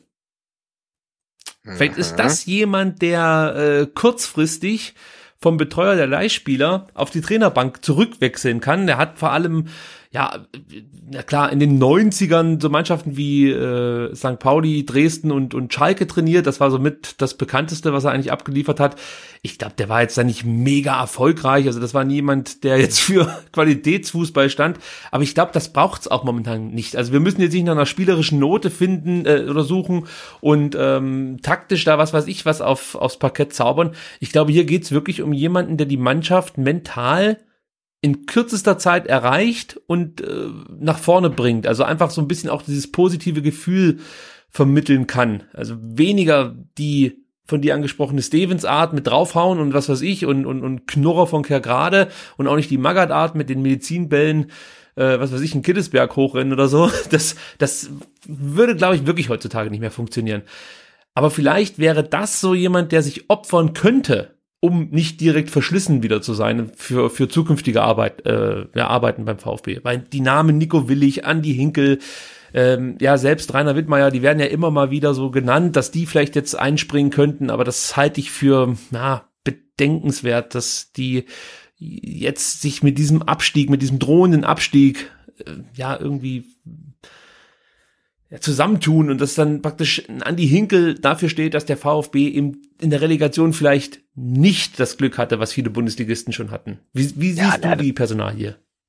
Vielleicht ist das jemand, der äh, kurzfristig vom Betreuer der Leihspieler auf die Trainerbank zurückwechseln kann. Der hat vor allem ja, na klar, in den 90ern so Mannschaften wie äh, St. Pauli, Dresden und, und Schalke trainiert. Das war so mit das bekannteste, was er eigentlich abgeliefert hat. Ich glaube, der war jetzt da nicht mega erfolgreich. Also das war niemand, der jetzt für Qualitätsfußball stand. Aber ich glaube, das braucht's auch momentan nicht. Also wir müssen jetzt nicht nach einer spielerischen Note finden äh, oder suchen und ähm, taktisch da was weiß ich was auf, aufs Parkett zaubern. Ich glaube, hier geht's wirklich um jemanden, der die Mannschaft mental in kürzester Zeit erreicht und äh, nach vorne bringt. Also einfach so ein bisschen auch dieses positive Gefühl vermitteln kann. Also weniger die von dir angesprochene Stevens-Art mit draufhauen und was weiß ich und, und, und Knurrer von Kergrade und auch nicht die Magath-Art mit den Medizinbällen, äh, was weiß ich, in Kittesberg hochrennen oder so. Das, das würde, glaube ich, wirklich heutzutage nicht mehr funktionieren. Aber vielleicht wäre das so jemand, der sich opfern könnte, um nicht direkt verschlissen wieder zu sein für, für zukünftige Arbeit, äh, ja, Arbeiten beim VfB. Weil die Namen Nico Willig, Andi Hinkel, ähm, ja, selbst Rainer Wittmeier, die werden ja immer mal wieder so genannt, dass die vielleicht jetzt einspringen könnten, aber das halte ich für, na, bedenkenswert, dass die jetzt sich mit diesem Abstieg, mit diesem drohenden Abstieg, äh, ja, irgendwie ja, zusammentun und dass dann praktisch Andi Hinkel dafür steht, dass der VfB eben in der Relegation vielleicht nicht das Glück hatte, was viele Bundesligisten schon hatten. Wie, wie siehst ja, du die Personal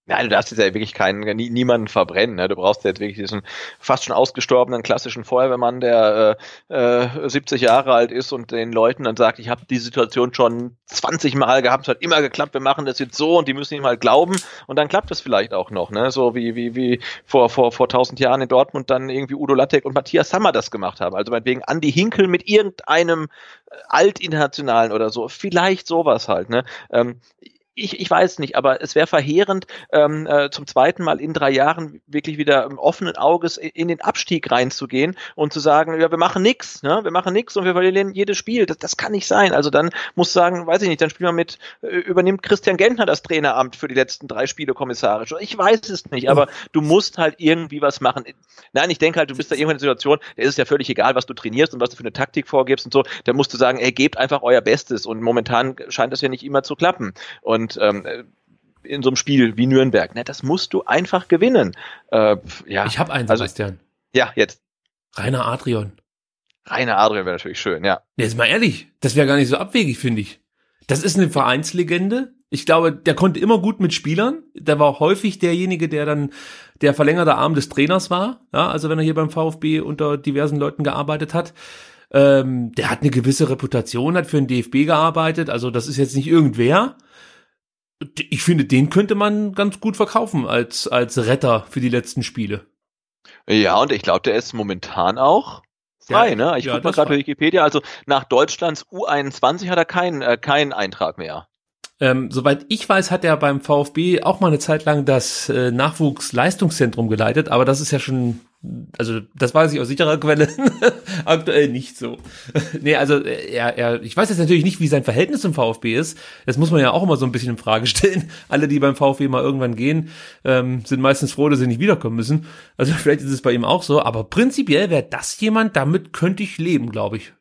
Ja, du darfst jetzt ja wirklich keinen, nie, niemanden verbrennen. Ne? Du brauchst jetzt wirklich diesen fast schon ausgestorbenen klassischen Feuerwehrmann, der äh, äh, 70 Jahre alt ist und den Leuten dann sagt, ich habe die Situation schon 20 Mal gehabt, es hat immer geklappt, wir machen das jetzt so und die müssen ihm halt glauben und dann klappt es vielleicht auch noch, ne? So wie, wie, wie vor, vor, vor 1000 Jahren in Dortmund dann irgendwie Udo Lattek und Matthias Sammer das gemacht haben. Also meinetwegen Andi Hinkel mit irgendeinem äh, Altinternationalen oder so. Vielleicht sowas halt, ne? Ähm, ich, ich weiß nicht, aber es wäre verheerend, ähm, äh, zum zweiten Mal in drei Jahren wirklich wieder im offenen Auges in den Abstieg reinzugehen und zu sagen, ja, wir machen nix, ne? wir machen nix und wir verlieren jedes Spiel. Das, das kann nicht sein. Also dann muss sagen, weiß ich nicht, dann spielen wir mit, äh, übernimmt Christian Gentner das Traineramt für die letzten drei Spiele kommissarisch. Ich weiß es nicht, aber du musst halt irgendwie was machen. Nein, ich denke halt, du bist da irgendwann in der Situation, da ist es ja völlig egal, was du trainierst und was du für eine Taktik vorgibst und so. Da musst du sagen, ey, gebt einfach euer Bestes und momentan scheint das ja nicht immer zu klappen. Und und ähm, in so einem Spiel wie Nürnberg, ne, das musst du einfach gewinnen. Äh, ja, ich habe einen, also, Sebastian. Ja, jetzt. Rainer Adrian. Rainer Adrian wäre natürlich schön, ja. Jetzt mal ehrlich, das wäre gar nicht so abwegig, finde ich. Das ist eine Vereinslegende. Ich glaube, der konnte immer gut mit Spielern. Der war häufig derjenige, der dann der verlängerte Arm des Trainers war. Ja, also wenn er hier beim VfB unter diversen Leuten gearbeitet hat. Ähm, der hat eine gewisse Reputation, hat für den DFB gearbeitet. Also das ist jetzt nicht irgendwer ich finde, den könnte man ganz gut verkaufen als, als Retter für die letzten Spiele. Ja, und ich glaube, der ist momentan auch frei, ja, ne? Ich ja, gucke mal gerade Wikipedia, also nach Deutschlands U21 hat er keinen äh, keinen Eintrag mehr. Ähm, soweit ich weiß, hat er beim VfB auch mal eine Zeit lang das äh, Nachwuchsleistungszentrum geleitet, aber das ist ja schon also das weiß ich aus sicherer Quelle, aktuell nicht so. nee, also er, er, ich weiß jetzt natürlich nicht, wie sein Verhältnis zum VfB ist. Das muss man ja auch immer so ein bisschen in Frage stellen. Alle, die beim VfB mal irgendwann gehen, ähm, sind meistens froh, dass sie nicht wiederkommen müssen. Also vielleicht ist es bei ihm auch so, aber prinzipiell wäre das jemand, damit könnte ich leben, glaube ich.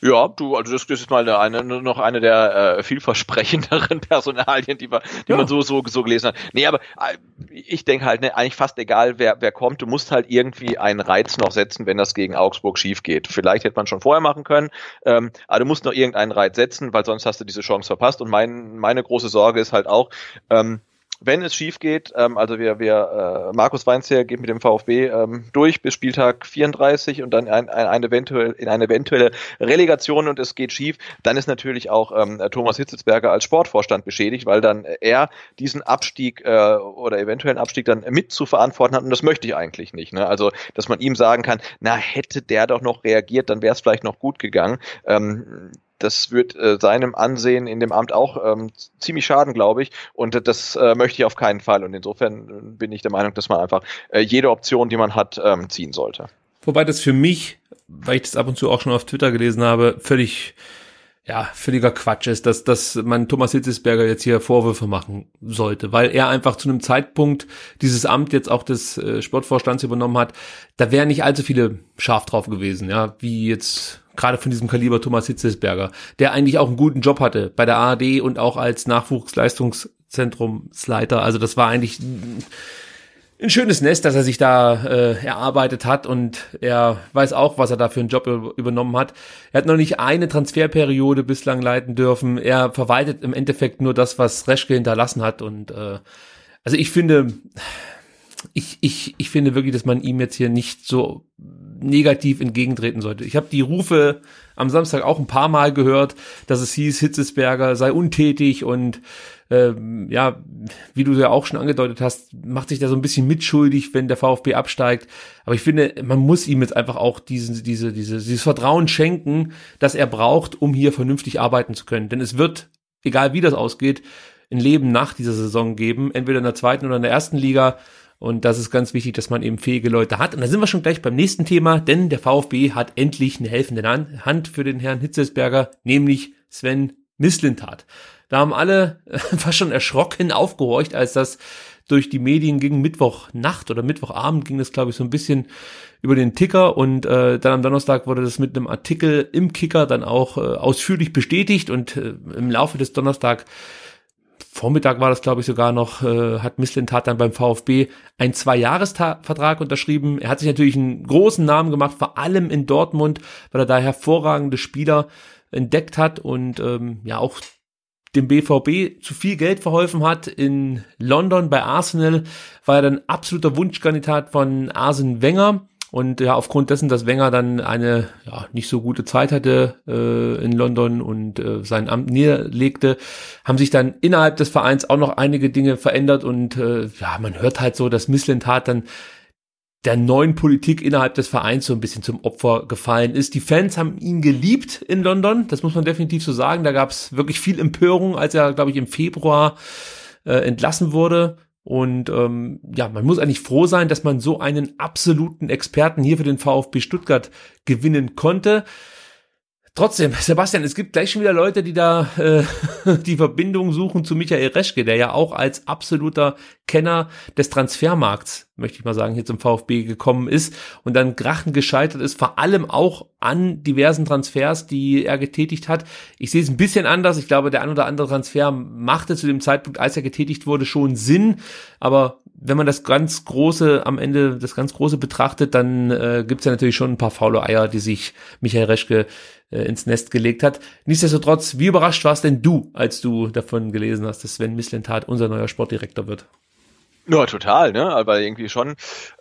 Ja, du, also das, ist mal eine, noch eine der äh, vielversprechenderen Personalien, die, wir, die ja. man so, so, so gelesen hat. Nee, aber äh, ich denke halt, ne, eigentlich fast egal, wer, wer kommt, du musst halt irgendwie einen Reiz noch setzen, wenn das gegen Augsburg schief geht. Vielleicht hätte man schon vorher machen können, ähm, aber du musst noch irgendeinen Reiz setzen, weil sonst hast du diese Chance verpasst. Und mein, meine große Sorge ist halt auch, ähm, wenn es schief geht, ähm, also wir, wir äh, Markus Weinzierr geht mit dem VfB ähm, durch bis Spieltag 34 und dann ein, ein, ein eventuell, in eine eventuelle Relegation und es geht schief, dann ist natürlich auch ähm, Thomas Hitzelsberger als Sportvorstand beschädigt, weil dann er diesen Abstieg äh, oder eventuellen Abstieg dann mit zu verantworten hat und das möchte ich eigentlich nicht. Ne? Also, dass man ihm sagen kann, na, hätte der doch noch reagiert, dann wäre es vielleicht noch gut gegangen. Ähm, das wird äh, seinem Ansehen in dem Amt auch ähm, ziemlich schaden, glaube ich. Und das äh, möchte ich auf keinen Fall. Und insofern äh, bin ich der Meinung, dass man einfach äh, jede Option, die man hat, ähm, ziehen sollte. Wobei das für mich, weil ich das ab und zu auch schon auf Twitter gelesen habe, völlig ja, völliger Quatsch ist, dass, dass man Thomas Hitzesberger jetzt hier Vorwürfe machen sollte, weil er einfach zu einem Zeitpunkt dieses Amt jetzt auch des äh, Sportvorstands übernommen hat, da wären nicht allzu viele scharf drauf gewesen, ja, wie jetzt gerade von diesem Kaliber Thomas Hitzesberger, der eigentlich auch einen guten Job hatte bei der ARD und auch als Nachwuchsleistungszentrumsleiter. Also das war eigentlich ein schönes Nest, dass er sich da äh, erarbeitet hat und er weiß auch, was er da für einen Job übernommen hat. Er hat noch nicht eine Transferperiode bislang leiten dürfen. Er verwaltet im Endeffekt nur das, was Reschke hinterlassen hat und äh, also ich finde, ich, ich, ich finde wirklich, dass man ihm jetzt hier nicht so negativ entgegentreten sollte. Ich habe die Rufe am Samstag auch ein paar Mal gehört, dass es hieß, Hitzesberger sei untätig und ähm, ja, wie du ja auch schon angedeutet hast, macht sich da so ein bisschen mitschuldig, wenn der VfB absteigt. Aber ich finde, man muss ihm jetzt einfach auch diesen, diese, diese, dieses Vertrauen schenken, das er braucht, um hier vernünftig arbeiten zu können. Denn es wird, egal wie das ausgeht, ein Leben nach dieser Saison geben, entweder in der zweiten oder in der ersten Liga. Und das ist ganz wichtig, dass man eben fähige Leute hat. Und da sind wir schon gleich beim nächsten Thema, denn der VfB hat endlich eine helfende Hand für den Herrn Hitzesberger, nämlich Sven Mislintat. Da haben alle fast schon erschrocken aufgehorcht, als das durch die Medien ging. Mittwochnacht oder Mittwochabend ging das, glaube ich, so ein bisschen über den Ticker und äh, dann am Donnerstag wurde das mit einem Artikel im Kicker dann auch äh, ausführlich bestätigt und äh, im Laufe des Donnerstag Vormittag war das, glaube ich, sogar noch, äh, hat Mislintat dann beim VfB einen Zwei-Jahres-Vertrag unterschrieben. Er hat sich natürlich einen großen Namen gemacht, vor allem in Dortmund, weil er da hervorragende Spieler entdeckt hat und ähm, ja auch dem BVB zu viel Geld verholfen hat. In London bei Arsenal war er dann absoluter Wunschkandidat von Arsene Wenger. Und ja, aufgrund dessen, dass Wenger dann eine ja, nicht so gute Zeit hatte äh, in London und äh, sein Amt niederlegte, haben sich dann innerhalb des Vereins auch noch einige Dinge verändert und äh, ja, man hört halt so, dass Misslintat dann der neuen Politik innerhalb des Vereins so ein bisschen zum Opfer gefallen ist. Die Fans haben ihn geliebt in London, das muss man definitiv so sagen. Da gab es wirklich viel Empörung, als er, glaube ich, im Februar äh, entlassen wurde. Und ähm, ja, man muss eigentlich froh sein, dass man so einen absoluten Experten hier für den VfB Stuttgart gewinnen konnte. Trotzdem, Sebastian, es gibt gleich schon wieder Leute, die da äh, die Verbindung suchen zu Michael Reschke, der ja auch als absoluter Kenner des Transfermarkts, möchte ich mal sagen, hier zum VfB gekommen ist und dann Grachen gescheitert ist, vor allem auch an diversen Transfers, die er getätigt hat. Ich sehe es ein bisschen anders. Ich glaube, der ein oder andere Transfer machte zu dem Zeitpunkt, als er getätigt wurde, schon Sinn. Aber wenn man das ganz Große am Ende, das ganz Große betrachtet, dann äh, gibt es ja natürlich schon ein paar faule Eier, die sich Michael Reschke äh, ins Nest gelegt hat. Nichtsdestotrotz, wie überrascht warst denn du, als du davon gelesen hast, dass Sven Mislintat unser neuer Sportdirektor wird? Ja, total, ne? Weil irgendwie schon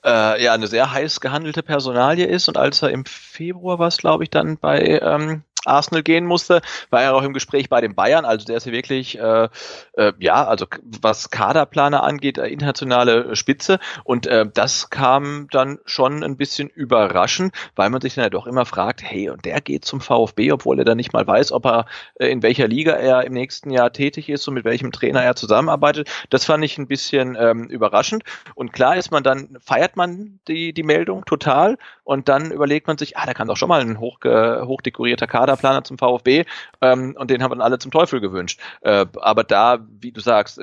äh, ja eine sehr heiß gehandelte Personalie ist und als er im Februar war glaube ich, dann bei ähm, Arsenal gehen musste, war er auch im Gespräch bei den Bayern. Also der ist hier wirklich, äh, äh, ja, also was Kaderplaner angeht, äh, internationale Spitze. Und äh, das kam dann schon ein bisschen überraschend, weil man sich dann ja doch immer fragt, hey, und der geht zum VfB, obwohl er dann nicht mal weiß, ob er äh, in welcher Liga er im nächsten Jahr tätig ist und mit welchem Trainer er zusammenarbeitet. Das fand ich ein bisschen ähm, überraschend. Und klar ist man dann, feiert man die, die Meldung total und dann überlegt man sich, ah, da kann doch schon mal ein hoch, hochdekorierter Kader Kaderplaner zum VfB ähm, und den haben wir dann alle zum Teufel gewünscht. Äh, aber da, wie du sagst,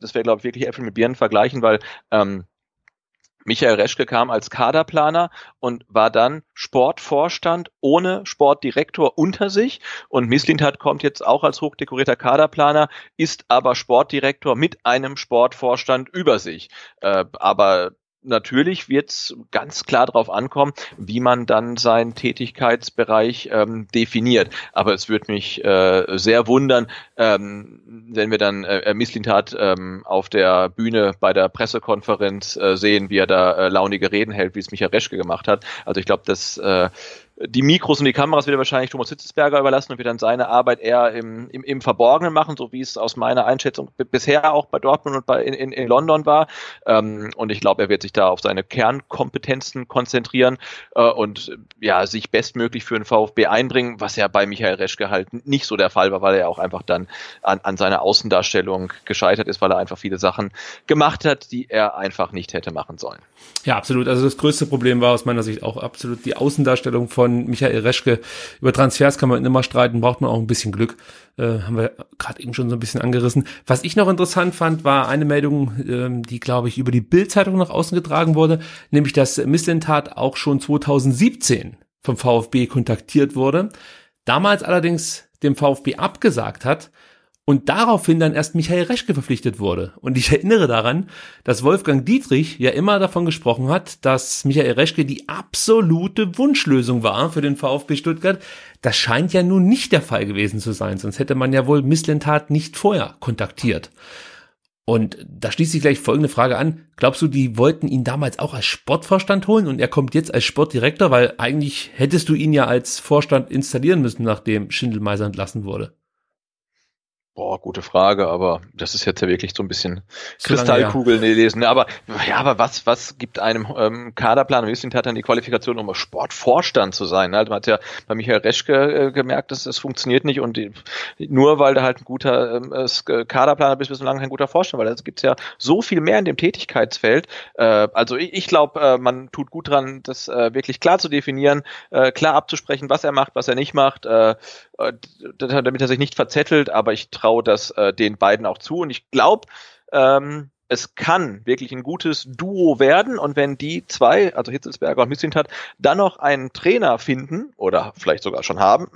das wäre, glaube ich, wirklich Äpfel mit Birnen vergleichen, weil ähm, Michael Reschke kam als Kaderplaner und war dann Sportvorstand ohne Sportdirektor unter sich. Und Mislintat kommt jetzt auch als hochdekorierter Kaderplaner, ist aber Sportdirektor mit einem Sportvorstand über sich. Äh, aber natürlich wird es ganz klar darauf ankommen, wie man dann seinen Tätigkeitsbereich ähm, definiert. Aber es würde mich äh, sehr wundern, ähm, wenn wir dann äh, Misslintat ähm, auf der Bühne bei der Pressekonferenz äh, sehen, wie er da äh, launige Reden hält, wie es Michael Reschke gemacht hat. Also ich glaube, das äh, die Mikros und die Kameras wird er wahrscheinlich Thomas Hitzesberger überlassen und wird dann seine Arbeit eher im, im, im Verborgenen machen, so wie es aus meiner Einschätzung bisher auch bei Dortmund und bei in, in, London war. Ähm, und ich glaube, er wird sich da auf seine Kernkompetenzen konzentrieren äh, und ja, sich bestmöglich für den VfB einbringen, was ja bei Michael Reschke halt nicht so der Fall war, weil er auch einfach dann an, an seiner Außendarstellung gescheitert ist, weil er einfach viele Sachen gemacht hat, die er einfach nicht hätte machen sollen. Ja, absolut. Also das größte Problem war aus meiner Sicht auch absolut die Außendarstellung von Michael Reschke. Über Transfers kann man immer streiten, braucht man auch ein bisschen Glück. Äh, haben wir gerade eben schon so ein bisschen angerissen. Was ich noch interessant fand, war eine Meldung, ähm, die, glaube ich, über die Bildzeitung nach außen getragen wurde, nämlich dass Missentat auch schon 2017 vom VfB kontaktiert wurde, damals allerdings dem VfB abgesagt hat und daraufhin dann erst Michael Reschke verpflichtet wurde. Und ich erinnere daran, dass Wolfgang Dietrich ja immer davon gesprochen hat, dass Michael Reschke die absolute Wunschlösung war für den VfB Stuttgart. Das scheint ja nun nicht der Fall gewesen zu sein, sonst hätte man ja wohl Misslentat nicht vorher kontaktiert. Und da schließt sich gleich folgende Frage an. Glaubst du, die wollten ihn damals auch als Sportvorstand holen und er kommt jetzt als Sportdirektor? Weil eigentlich hättest du ihn ja als Vorstand installieren müssen, nachdem Schindelmeiser entlassen wurde. Boah, gute Frage, aber das ist jetzt ja wirklich so ein bisschen Kristallkugeln ja. lesen. Aber ja, aber was, was gibt einem ähm, Kaderplan? Wissing hat dann die Qualifikation, um Sportvorstand zu sein. Also man hat ja bei Michael Reschke äh, gemerkt, dass das funktioniert nicht und die, nur weil da halt ein guter ähm, äh, Kaderplaner bist, bist du lange kein guter Vorstand, weil es gibt ja so viel mehr in dem Tätigkeitsfeld. Äh, also ich, ich glaube, äh, man tut gut dran, das äh, wirklich klar zu definieren, äh, klar abzusprechen, was er macht, was er nicht macht, äh, äh damit er sich nicht verzettelt, aber ich traue traue das äh, den beiden auch zu und ich glaube, ähm, es kann wirklich ein gutes Duo werden und wenn die zwei, also Hitzelsberger und Missintat, dann noch einen Trainer finden oder vielleicht sogar schon haben,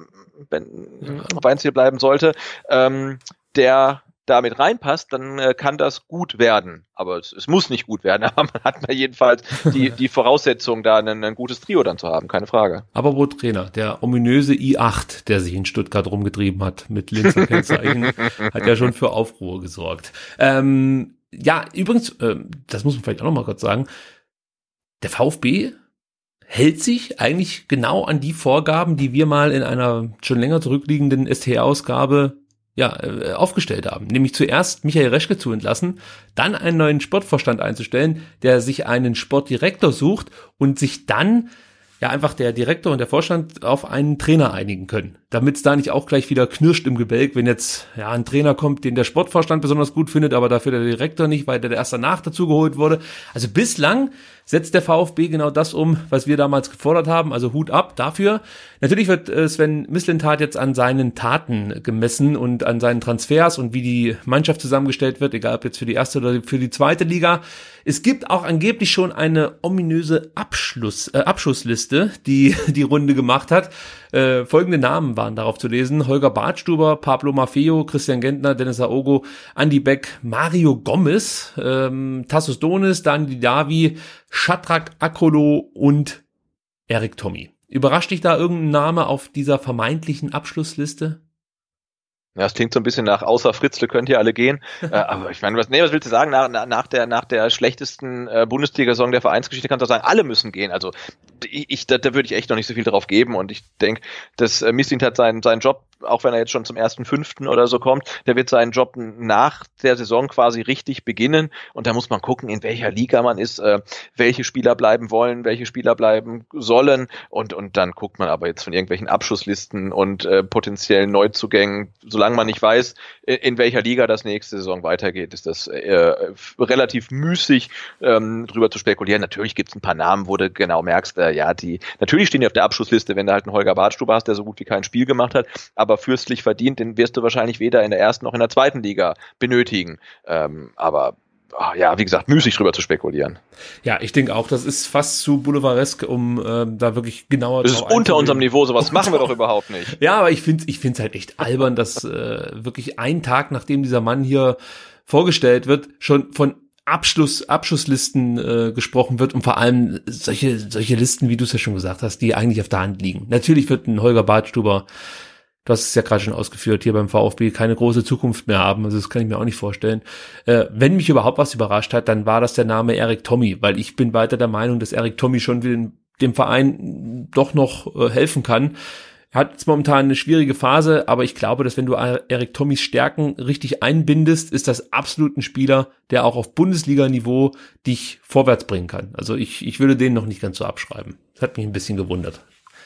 wenn mhm. auf eins hier bleiben sollte, ähm, der damit reinpasst, dann äh, kann das gut werden. Aber es, es, muss nicht gut werden, aber man hat mal jedenfalls die, die Voraussetzung, da ein, ein gutes Trio dann zu haben, keine Frage. Aber wo Trainer, der ominöse I8, der sich in Stuttgart rumgetrieben hat mit Linzer Kennzeichen, hat ja schon für Aufruhr gesorgt. Ähm, ja, übrigens, äh, das muss man vielleicht auch noch mal kurz sagen, der VfB hält sich eigentlich genau an die Vorgaben, die wir mal in einer schon länger zurückliegenden STR-Ausgabe ja, äh, aufgestellt haben. Nämlich zuerst Michael Reschke zu entlassen, dann einen neuen Sportvorstand einzustellen, der sich einen Sportdirektor sucht und sich dann ja einfach der Direktor und der Vorstand auf einen Trainer einigen können. Damit es da nicht auch gleich wieder knirscht im Gebälk, wenn jetzt ja ein Trainer kommt, den der Sportvorstand besonders gut findet, aber dafür der Direktor nicht, weil der erst danach dazu geholt wurde. Also bislang setzt der VfB genau das um, was wir damals gefordert haben. Also Hut ab dafür. Natürlich wird äh, Sven Mislintat jetzt an seinen Taten gemessen und an seinen Transfers und wie die Mannschaft zusammengestellt wird, egal ob jetzt für die erste oder für die zweite Liga. Es gibt auch angeblich schon eine ominöse Abschluss, äh, Abschussliste, die die Runde gemacht hat. Äh, folgende Namen waren darauf zu lesen. Holger Bartstuber, Pablo Maffeo, Christian Gentner, Dennis Aogo, Andy Beck, Mario Gomez, ähm, Tassos Donis, Dani Davi, Shatrak Akolo und Erik Tommy. Überrascht dich da irgendein Name auf dieser vermeintlichen Abschlussliste? Ja, das klingt so ein bisschen nach, außer Fritzle könnt ihr alle gehen. äh, aber ich meine, was, nee, was willst du sagen? Nach, nach, der, nach der schlechtesten äh, Bundesliga-Saison der Vereinsgeschichte kannst du sagen, alle müssen gehen. Also ich, ich da, da würde ich echt noch nicht so viel drauf geben. Und ich denke, dass äh, Missing hat seinen, seinen Job auch wenn er jetzt schon zum ersten fünften oder so kommt, der wird seinen Job nach der Saison quasi richtig beginnen. Und da muss man gucken, in welcher Liga man ist, äh, welche Spieler bleiben wollen, welche Spieler bleiben sollen. Und und dann guckt man aber jetzt von irgendwelchen Abschusslisten und äh, potenziellen Neuzugängen, solange man nicht weiß, in welcher Liga das nächste Saison weitergeht, ist das äh, relativ müßig ähm, drüber zu spekulieren. Natürlich gibt es ein paar Namen, wo du genau merkst, äh, ja, die natürlich stehen die auf der Abschussliste, wenn du halt einen Holger Bartstube hast, der so gut wie kein Spiel gemacht hat, aber fürstlich verdient, den wirst du wahrscheinlich weder in der ersten noch in der zweiten Liga benötigen. Ähm, aber ja, wie gesagt, müßig drüber zu spekulieren. Ja, ich denke auch, das ist fast zu boulevardesk, um ähm, da wirklich genauer zu Das ist unter unserem Niveau, sowas machen wir doch überhaupt nicht. Ja, aber ich finde ich finde es halt echt albern, dass äh, wirklich ein Tag, nachdem dieser Mann hier vorgestellt wird, schon von Abschluss, Abschusslisten äh, gesprochen wird und vor allem solche, solche Listen, wie du es ja schon gesagt hast, die eigentlich auf der Hand liegen. Natürlich wird ein Holger Badstuber du hast es ja gerade schon ausgeführt, hier beim VfB keine große Zukunft mehr haben. Also das kann ich mir auch nicht vorstellen. Äh, wenn mich überhaupt was überrascht hat, dann war das der Name Eric Tommy, weil ich bin weiter der Meinung, dass Eric Tommy schon dem, dem Verein doch noch äh, helfen kann. Er hat jetzt momentan eine schwierige Phase, aber ich glaube, dass wenn du Eric Tommys Stärken richtig einbindest, ist das absolut ein Spieler, der auch auf Bundesliga-Niveau dich vorwärts bringen kann. Also ich, ich würde den noch nicht ganz so abschreiben. Das hat mich ein bisschen gewundert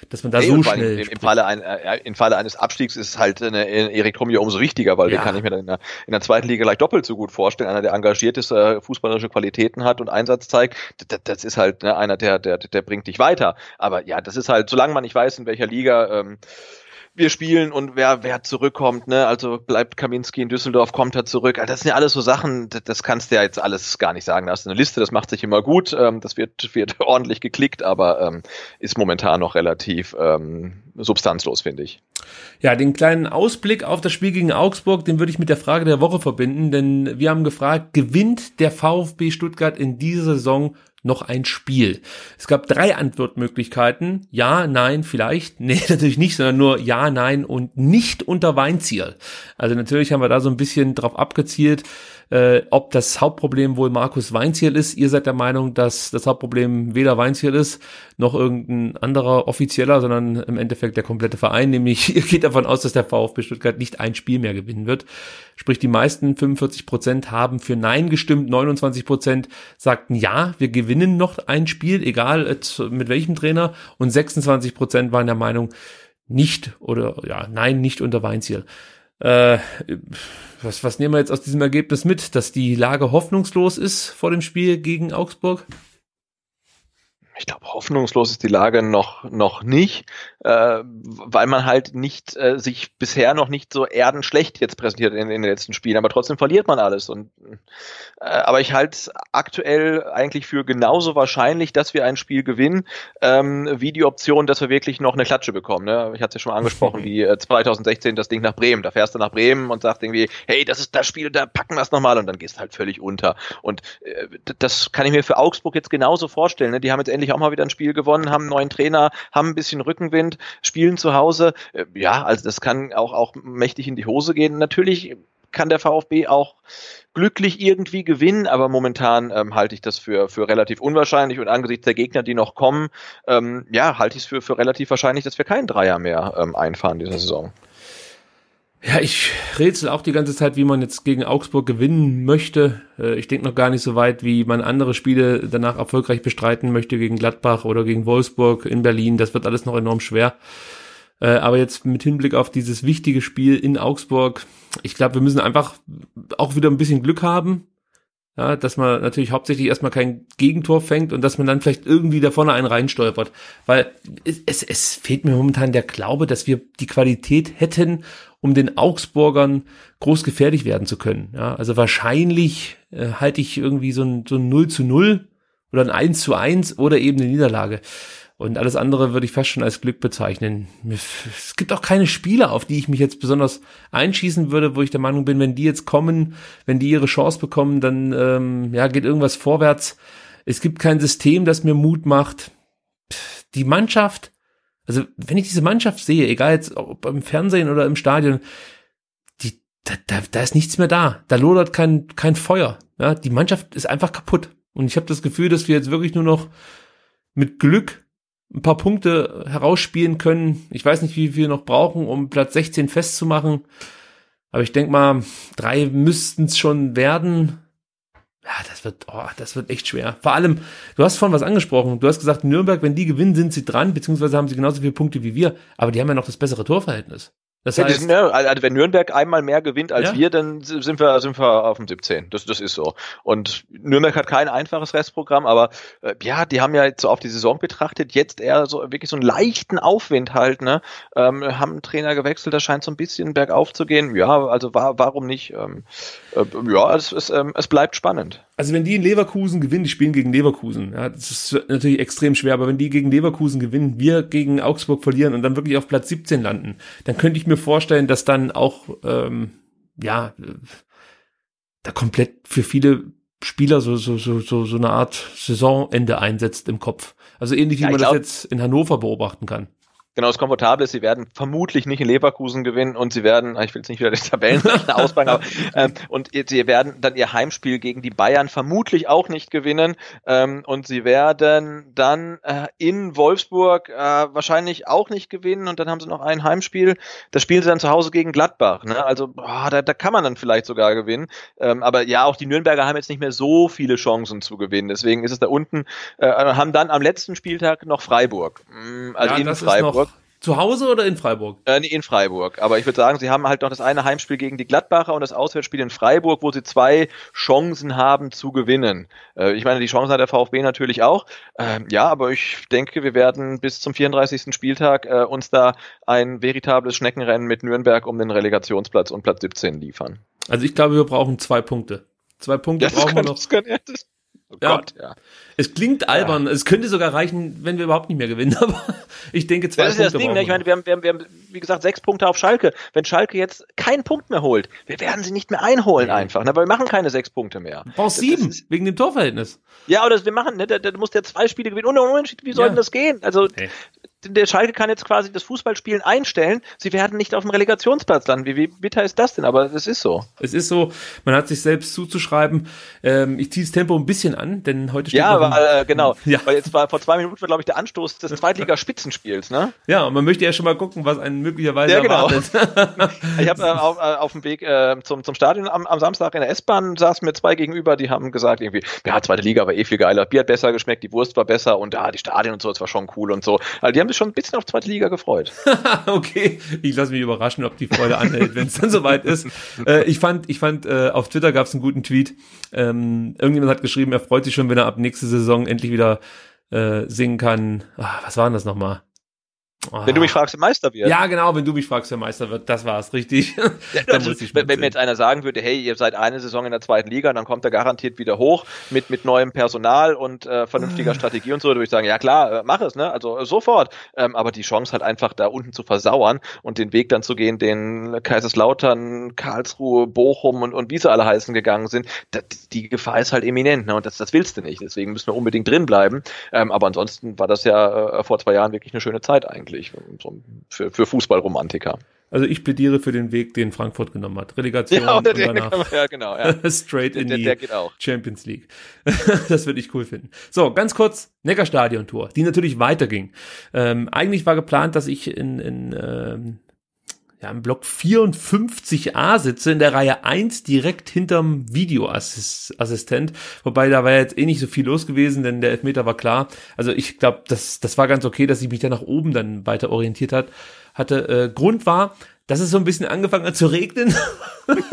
dass man da nee, so schnell. Im, im, Falle ein, äh, Im Falle eines Abstiegs ist halt eine, Erik Tommy umso wichtiger, weil ja. den kann ich mir dann in der, in der zweiten Liga gleich doppelt so gut vorstellen. Einer, der engagierteste fußballerische Qualitäten hat und Einsatz zeigt, das, das ist halt ne, einer, der, der, der bringt dich weiter. Aber ja, das ist halt, solange man nicht weiß, in welcher Liga ähm, wir spielen und wer, wer zurückkommt, ne? Also bleibt Kaminski in Düsseldorf, kommt er zurück. Also das sind ja alles so Sachen, das, das kannst du ja jetzt alles gar nicht sagen. Da hast du eine Liste, das macht sich immer gut, ähm, das wird, wird ordentlich geklickt, aber ähm, ist momentan noch relativ ähm, substanzlos, finde ich. Ja, den kleinen Ausblick auf das Spiel gegen Augsburg, den würde ich mit der Frage der Woche verbinden, denn wir haben gefragt, gewinnt der VfB Stuttgart in dieser Saison noch ein Spiel? Es gab drei Antwortmöglichkeiten. Ja, nein, vielleicht. Nee, natürlich nicht, sondern nur ja, nein und nicht unter Weinziel. Also natürlich haben wir da so ein bisschen drauf abgezielt äh, ob das Hauptproblem wohl Markus Weinziel ist. Ihr seid der Meinung, dass das Hauptproblem weder Weinziel ist, noch irgendein anderer Offizieller, sondern im Endeffekt der komplette Verein. Nämlich, ihr geht davon aus, dass der VfB Stuttgart nicht ein Spiel mehr gewinnen wird. Sprich, die meisten 45 Prozent haben für Nein gestimmt, 29 Prozent sagten Ja, wir gewinnen noch ein Spiel, egal mit welchem Trainer. Und 26 Prozent waren der Meinung, nicht oder ja, nein, nicht unter Weinziel. Äh, was, was nehmen wir jetzt aus diesem Ergebnis mit? Dass die Lage hoffnungslos ist vor dem Spiel gegen Augsburg? Ich glaube, hoffnungslos ist die Lage noch, noch nicht, äh, weil man halt nicht äh, sich bisher noch nicht so erdenschlecht jetzt präsentiert in, in den letzten Spielen, aber trotzdem verliert man alles. Und, äh, aber ich halte es aktuell eigentlich für genauso wahrscheinlich, dass wir ein Spiel gewinnen, ähm, wie die Option, dass wir wirklich noch eine Klatsche bekommen. Ne? Ich hatte es ja schon mal angesprochen, wie äh, 2016 das Ding nach Bremen. Da fährst du nach Bremen und sagst irgendwie, hey, das ist das Spiel, da packen wir es nochmal und dann gehst du halt völlig unter. Und äh, das kann ich mir für Augsburg jetzt genauso vorstellen. Ne? Die haben jetzt endlich endlich auch mal wieder ein Spiel gewonnen, haben einen neuen Trainer, haben ein bisschen Rückenwind, spielen zu Hause. Äh, ja, also das kann auch, auch mächtig in die Hose gehen. Natürlich kann der VfB auch glücklich irgendwie gewinnen, aber momentan ähm, halte ich das für, für relativ unwahrscheinlich und angesichts der Gegner, die noch kommen, ähm, ja, halte ich es für, für relativ wahrscheinlich, dass wir keinen Dreier mehr ähm, einfahren diese Saison. Ja, ich rätsel auch die ganze Zeit, wie man jetzt gegen Augsburg gewinnen möchte. Äh, ich denke noch gar nicht so weit, wie man andere Spiele danach erfolgreich bestreiten möchte gegen Gladbach oder gegen Wolfsburg in Berlin. Das wird alles noch enorm schwer. Äh, aber jetzt mit Hinblick auf dieses wichtige Spiel in Augsburg, ich glaube, wir müssen einfach auch wieder ein bisschen Glück haben. Ja, dass man natürlich hauptsächlich erstmal kein Gegentor fängt und dass man dann vielleicht irgendwie da vorne einen reinstolpert. Weil es, es, es fehlt mir momentan der Glaube, dass wir die Qualität hätten, um den Augsburgern groß gefährlich werden zu können. Ja, also wahrscheinlich äh, halte ich irgendwie so ein, so ein 0 zu 0 oder ein 1 zu 1 oder eben eine Niederlage. Und alles andere würde ich fast schon als Glück bezeichnen. Es gibt auch keine Spieler, auf die ich mich jetzt besonders einschießen würde, wo ich der Meinung bin, wenn die jetzt kommen, wenn die ihre Chance bekommen, dann ähm, ja, geht irgendwas vorwärts. Es gibt kein System, das mir Mut macht. Die Mannschaft also, wenn ich diese Mannschaft sehe, egal jetzt ob im Fernsehen oder im Stadion, die, da, da, da ist nichts mehr da. Da lodert kein, kein Feuer. Ja, die Mannschaft ist einfach kaputt. Und ich habe das Gefühl, dass wir jetzt wirklich nur noch mit Glück ein paar Punkte herausspielen können. Ich weiß nicht, wie wir noch brauchen, um Platz 16 festzumachen. Aber ich denke mal, drei müssten es schon werden. Ja, das wird, oh, das wird echt schwer. Vor allem, du hast vorhin was angesprochen. Du hast gesagt, Nürnberg, wenn die gewinnen, sind sie dran, beziehungsweise haben sie genauso viele Punkte wie wir. Aber die haben ja noch das bessere Torverhältnis. Das ja, heißt, sind, ja, also wenn Nürnberg einmal mehr gewinnt als ja. wir, dann sind wir, sind wir auf dem 17. Das, das ist so. Und Nürnberg hat kein einfaches Restprogramm, aber äh, ja, die haben ja jetzt so auf die Saison betrachtet, jetzt eher so wirklich so einen leichten Aufwind halt, ne? Ähm, haben einen Trainer gewechselt, das scheint so ein bisschen bergauf zu gehen. Ja, also war, warum nicht? Ähm, äh, ja, es, es, ähm, es bleibt spannend. Also wenn die in Leverkusen gewinnen, die spielen gegen Leverkusen, ja, das ist natürlich extrem schwer, aber wenn die gegen Leverkusen gewinnen, wir gegen Augsburg verlieren und dann wirklich auf Platz 17 landen, dann könnte ich mir vorstellen, dass dann auch, ähm, ja, da komplett für viele Spieler so, so, so, so, so eine Art Saisonende einsetzt im Kopf. Also ähnlich wie ja, man glaub, das jetzt in Hannover beobachten kann. Genau, das Komfortable ist, sie werden vermutlich nicht in Leverkusen gewinnen und sie werden, ich will jetzt nicht wieder die Tabellen ausbauen, aber ähm, und sie werden dann ihr Heimspiel gegen die Bayern vermutlich auch nicht gewinnen ähm, und sie werden dann äh, in Wolfsburg äh, wahrscheinlich auch nicht gewinnen und dann haben sie noch ein Heimspiel, das spielen sie dann zu Hause gegen Gladbach. Ne? Also boah, da, da kann man dann vielleicht sogar gewinnen, ähm, aber ja, auch die Nürnberger haben jetzt nicht mehr so viele Chancen zu gewinnen, deswegen ist es da unten, äh, haben dann am letzten Spieltag noch Freiburg, mm, also ja, in Freiburg. Zu Hause oder in Freiburg? Äh, nee, in Freiburg. Aber ich würde sagen, sie haben halt noch das eine Heimspiel gegen die Gladbacher und das Auswärtsspiel in Freiburg, wo sie zwei Chancen haben zu gewinnen. Äh, ich meine, die Chancen hat der VfB natürlich auch. Ähm, ja, aber ich denke, wir werden bis zum 34. Spieltag äh, uns da ein veritables Schneckenrennen mit Nürnberg um den Relegationsplatz und Platz 17 liefern. Also ich glaube, wir brauchen zwei Punkte. Zwei Punkte ja, brauchen wir noch. Das kann, ja, das Oh ja. Gott, ja. Es klingt albern. Ja. Es könnte sogar reichen, wenn wir überhaupt nicht mehr gewinnen. Aber ich denke, zwei das Punkte. Das ist das Ding. Ne? Ich meine, wir haben, wir, haben, wir haben, wie gesagt, sechs Punkte auf Schalke. Wenn Schalke jetzt keinen Punkt mehr holt, wir werden sie nicht mehr einholen einfach. Ne? Weil wir machen keine sechs Punkte mehr. Du brauchst sieben, ist, wegen dem Torverhältnis. Ja, oder wir machen, ne? Da, da muss der zwei Spiele gewinnen. Und unentschieden, wie soll ja. denn das gehen? Also, hey der Schalke kann jetzt quasi das Fußballspielen einstellen. Sie werden nicht auf dem Relegationsplatz landen. Wie, wie bitter ist das denn? Aber es ist so. Es ist so. Man hat sich selbst zuzuschreiben. Ähm, ich ziehe das Tempo ein bisschen an, denn heute steht Ja, aber, äh, genau. Ja. Weil jetzt war vor zwei Minuten war, glaube ich, der Anstoß des Zweitligaspitzenspiels, ne? Ja, und man möchte ja schon mal gucken, was einen möglicherweise ja, genau. erwartet. ich habe äh, auf, äh, auf dem Weg äh, zum, zum Stadion am, am Samstag in der S-Bahn saßen mir zwei gegenüber, die haben gesagt, irgendwie, ja, zweite Liga war eh viel geiler. Bier hat besser geschmeckt, die Wurst war besser und ja, die Stadien und so, das war schon cool und so. Also die haben sich schon ein bisschen auf zweite Liga gefreut. okay, ich lasse mich überraschen, ob die Freude anhält, wenn es dann soweit ist. Äh, ich fand, ich fand äh, auf Twitter gab es einen guten Tweet. Ähm, irgendjemand hat geschrieben, er freut sich schon, wenn er ab nächste Saison endlich wieder äh, singen kann. Ah, was war denn das nochmal? Oh. Wenn du mich fragst, wer Meister wird. Ja, genau, wenn du mich fragst, wer Meister wird, das war's, richtig. Ja, also, wenn, wenn mir jetzt einer sagen würde, hey, ihr seid eine Saison in der zweiten Liga, dann kommt er garantiert wieder hoch mit, mit neuem Personal und äh, vernünftiger Strategie und so, würde ich sagen, ja klar, äh, mach es, ne? Also äh, sofort. Ähm, aber die Chance halt einfach da unten zu versauern und den Weg dann zu gehen, den Kaiserslautern, Karlsruhe, Bochum und, und wie sie alle heißen gegangen sind, das, die Gefahr ist halt eminent, ne? Und das, das willst du nicht. Deswegen müssen wir unbedingt drin bleiben. Ähm, aber ansonsten war das ja äh, vor zwei Jahren wirklich eine schöne Zeit eigentlich eigentlich, für, für Fußballromantiker. Also ich plädiere für den Weg, den Frankfurt genommen hat. Relegation ja, und danach man, ja, genau, ja. straight in der, der die Champions League. das würde ich cool finden. So, ganz kurz, Neckarstadion-Tour, die natürlich weiterging. Ähm, eigentlich war geplant, dass ich in, in ähm, ja, im Block 54a sitze, in der Reihe 1 direkt hinterm Videoassistent. Wobei da war jetzt eh nicht so viel los gewesen, denn der Elfmeter war klar. Also ich glaube, das, das war ganz okay, dass ich mich da nach oben dann weiter orientiert hat, hatte. Äh, Grund war, dass es so ein bisschen angefangen hat zu regnen.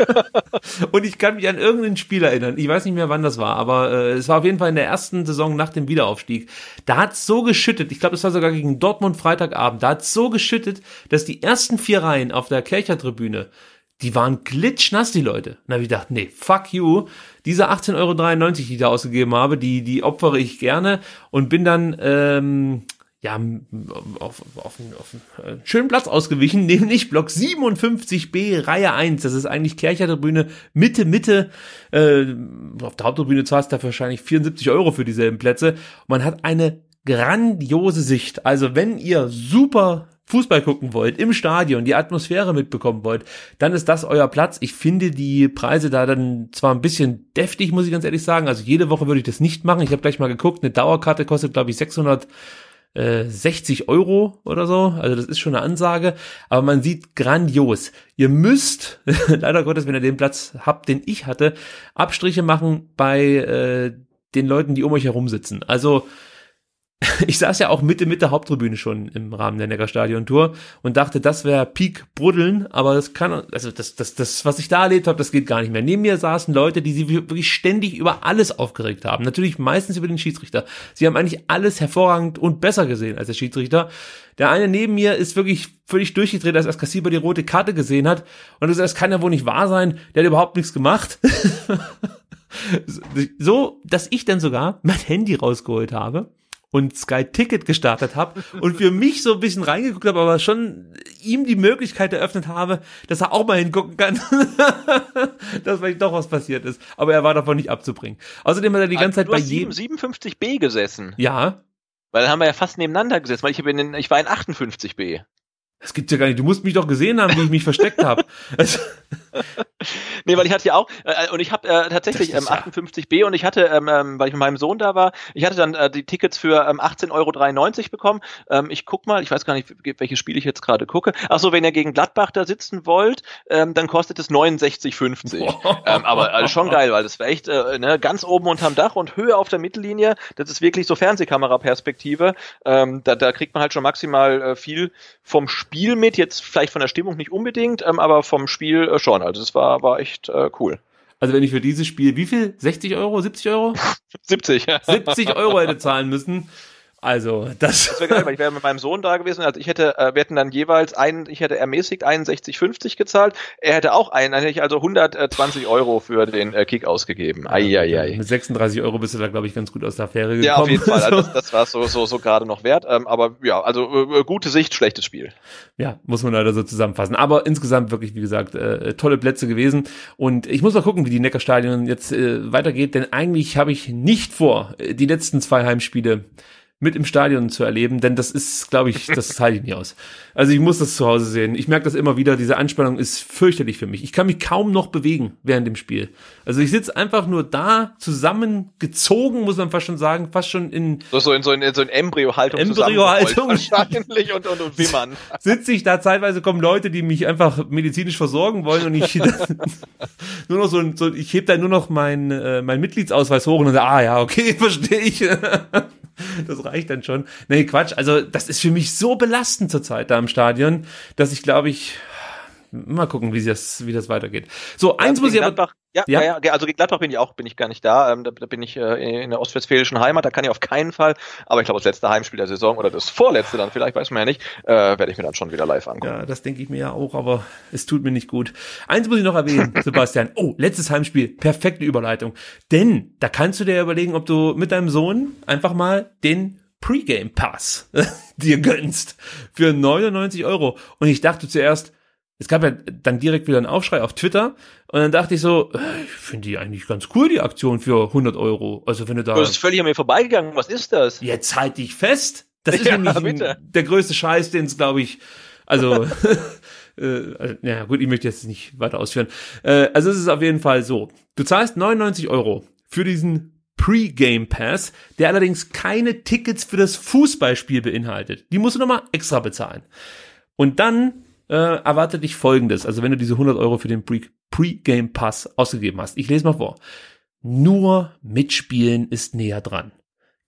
und ich kann mich an irgendein Spiel erinnern. Ich weiß nicht mehr, wann das war, aber äh, es war auf jeden Fall in der ersten Saison nach dem Wiederaufstieg. Da hat es so geschüttet, ich glaube, das war sogar gegen Dortmund Freitagabend, da hat es so geschüttet, dass die ersten vier Reihen auf der Kirchertribüne, die waren glitschnass, die Leute. Und da habe ich gedacht, nee, fuck you. Diese 18,93 Euro, die ich da ausgegeben habe, die, die opfere ich gerne und bin dann ähm, ja, auf, auf, auf einen schönen Platz ausgewichen, nämlich Block 57b, Reihe 1. Das ist eigentlich Kerchertribüne, Mitte, Mitte. Äh, auf der Haupttribüne zahlst du wahrscheinlich 74 Euro für dieselben Plätze. man hat eine grandiose Sicht. Also wenn ihr super Fußball gucken wollt, im Stadion, die Atmosphäre mitbekommen wollt, dann ist das euer Platz. Ich finde die Preise da dann zwar ein bisschen deftig, muss ich ganz ehrlich sagen. Also jede Woche würde ich das nicht machen. Ich habe gleich mal geguckt, eine Dauerkarte kostet, glaube ich, 600 60 äh, Euro oder so. Also das ist schon eine Ansage. Aber man sieht grandios. Ihr müsst, leider Gottes, wenn ihr den Platz habt, den ich hatte, Abstriche machen bei äh, den Leuten, die um euch herum sitzen. Also ich saß ja auch Mitte mit der Haupttribüne schon im Rahmen der Neckarstadion-Tour und dachte, das wäre Peak Bruddeln, aber das kann, also das, das, das, was ich da erlebt habe, das geht gar nicht mehr. Neben mir saßen Leute, die sich wirklich ständig über alles aufgeregt haben. Natürlich meistens über den Schiedsrichter. Sie haben eigentlich alles hervorragend und besser gesehen als der Schiedsrichter. Der eine neben mir ist wirklich völlig durchgedreht, als Askasiba die rote Karte gesehen hat und das kann ja wohl nicht wahr sein, der hat überhaupt nichts gemacht. so, dass ich dann sogar mein Handy rausgeholt habe und Sky Ticket gestartet habe und für mich so ein bisschen reingeguckt habe, aber schon ihm die Möglichkeit eröffnet habe, dass er auch mal hingucken kann, dass vielleicht doch was passiert ist. Aber er war davon nicht abzubringen. Außerdem hat er die ganze Zeit bei jedem 57b gesessen. Ja. Weil dann haben wir ja fast nebeneinander gesessen, weil ich, in, ich war in 58b. Das gibt's ja gar nicht. Du musst mich doch gesehen haben, wie ich mich versteckt habe. Also, nee, weil ich hatte ja auch, äh, und ich habe äh, tatsächlich ähm, 58b und ich hatte, ähm, ähm, weil ich mit meinem Sohn da war, ich hatte dann äh, die Tickets für ähm, 18,93 Euro bekommen. Ähm, ich guck mal, ich weiß gar nicht, welches Spiel ich jetzt gerade gucke. Ach so, wenn ihr gegen Gladbach da sitzen wollt, ähm, dann kostet es 69,50. ähm, aber also schon geil, weil das war echt äh, ne, ganz oben unterm Dach und Höhe auf der Mittellinie. Das ist wirklich so Fernsehkamera-Perspektive. Ähm, da, da kriegt man halt schon maximal äh, viel vom Spiel mit, jetzt vielleicht von der Stimmung nicht unbedingt, ähm, aber vom Spiel äh, schon. Also es war, war echt äh, cool. Also wenn ich für dieses Spiel, wie viel? 60 Euro? 70 Euro? 70. 70 Euro hätte zahlen müssen. Also, das. Das wäre geil, weil ich wäre mit meinem Sohn da gewesen. Also ich hätte, äh, wir hätten dann jeweils einen, ich hätte ermäßigt 61,50 gezahlt. Er hätte auch einen, dann hätte ich also 120 Euro für den äh, Kick ausgegeben. Eieiei. Mit 36 Euro bist du da, glaube ich, ganz gut aus der Affäre gekommen. Ja, auf jeden Fall. Also das, das war so, so, so gerade noch wert. Ähm, aber ja, also äh, gute Sicht, schlechtes Spiel. Ja, muss man leider so zusammenfassen. Aber insgesamt wirklich, wie gesagt, tolle Plätze gewesen. Und ich muss mal gucken, wie die Neckarstadion jetzt weitergeht, denn eigentlich habe ich nicht vor, die letzten zwei Heimspiele mit im Stadion zu erleben, denn das ist, glaube ich, das halte ich nicht aus. Also ich muss das zu Hause sehen. Ich merke das immer wieder, diese Anspannung ist fürchterlich für mich. Ich kann mich kaum noch bewegen während dem Spiel. Also ich sitze einfach nur da, zusammengezogen, muss man fast schon sagen, fast schon in... So, so in so, in, in so in Embryo-Haltung Embryo-Haltung. Wahrscheinlich und, und, und wimmern. Sitze ich da, zeitweise kommen Leute, die mich einfach medizinisch versorgen wollen und ich nur noch so, so ich heb da nur noch mein, äh, mein Mitgliedsausweis hoch und dann, ah ja, okay, verstehe ich. Das reicht dann schon. Nee, Quatsch. Also, das ist für mich so belastend zurzeit da im Stadion, dass ich glaube ich, mal gucken, wie das, wie das weitergeht. So, eins muss ich aber. Ja, ja, ja, ja, also gegen Gladbach bin ich auch, bin ich gar nicht da. Ähm, da, da bin ich äh, in der ostwestfälischen Heimat, da kann ich auf keinen Fall. Aber ich glaube, das letzte Heimspiel der Saison oder das vorletzte dann vielleicht, weiß man ja nicht, äh, werde ich mir dann schon wieder live angucken. Ja, das denke ich mir ja auch, aber es tut mir nicht gut. Eins muss ich noch erwähnen, Sebastian. Oh, letztes Heimspiel, perfekte Überleitung. Denn da kannst du dir überlegen, ob du mit deinem Sohn einfach mal den Pre-Game Pass dir gönnst für 99 Euro. Und ich dachte zuerst, es gab ja dann direkt wieder einen Aufschrei auf Twitter und dann dachte ich so, äh, ich finde die eigentlich ganz cool, die Aktion für 100 Euro. Also wenn du da... Du bist völlig an mir vorbeigegangen, was ist das? Jetzt halt dich fest. Das ist ja, nämlich ein, der größte Scheiß, den es, glaube ich, also, äh, ja gut, ich möchte jetzt nicht weiter ausführen. Äh, also es ist auf jeden Fall so, du zahlst 99 Euro für diesen Pre-Game Pass, der allerdings keine Tickets für das Fußballspiel beinhaltet. Die musst du nochmal extra bezahlen. Und dann äh, erwartet dich folgendes, also wenn du diese 100 Euro für den Pre-Game Pass ausgegeben hast. Ich lese mal vor. Nur mitspielen ist näher dran.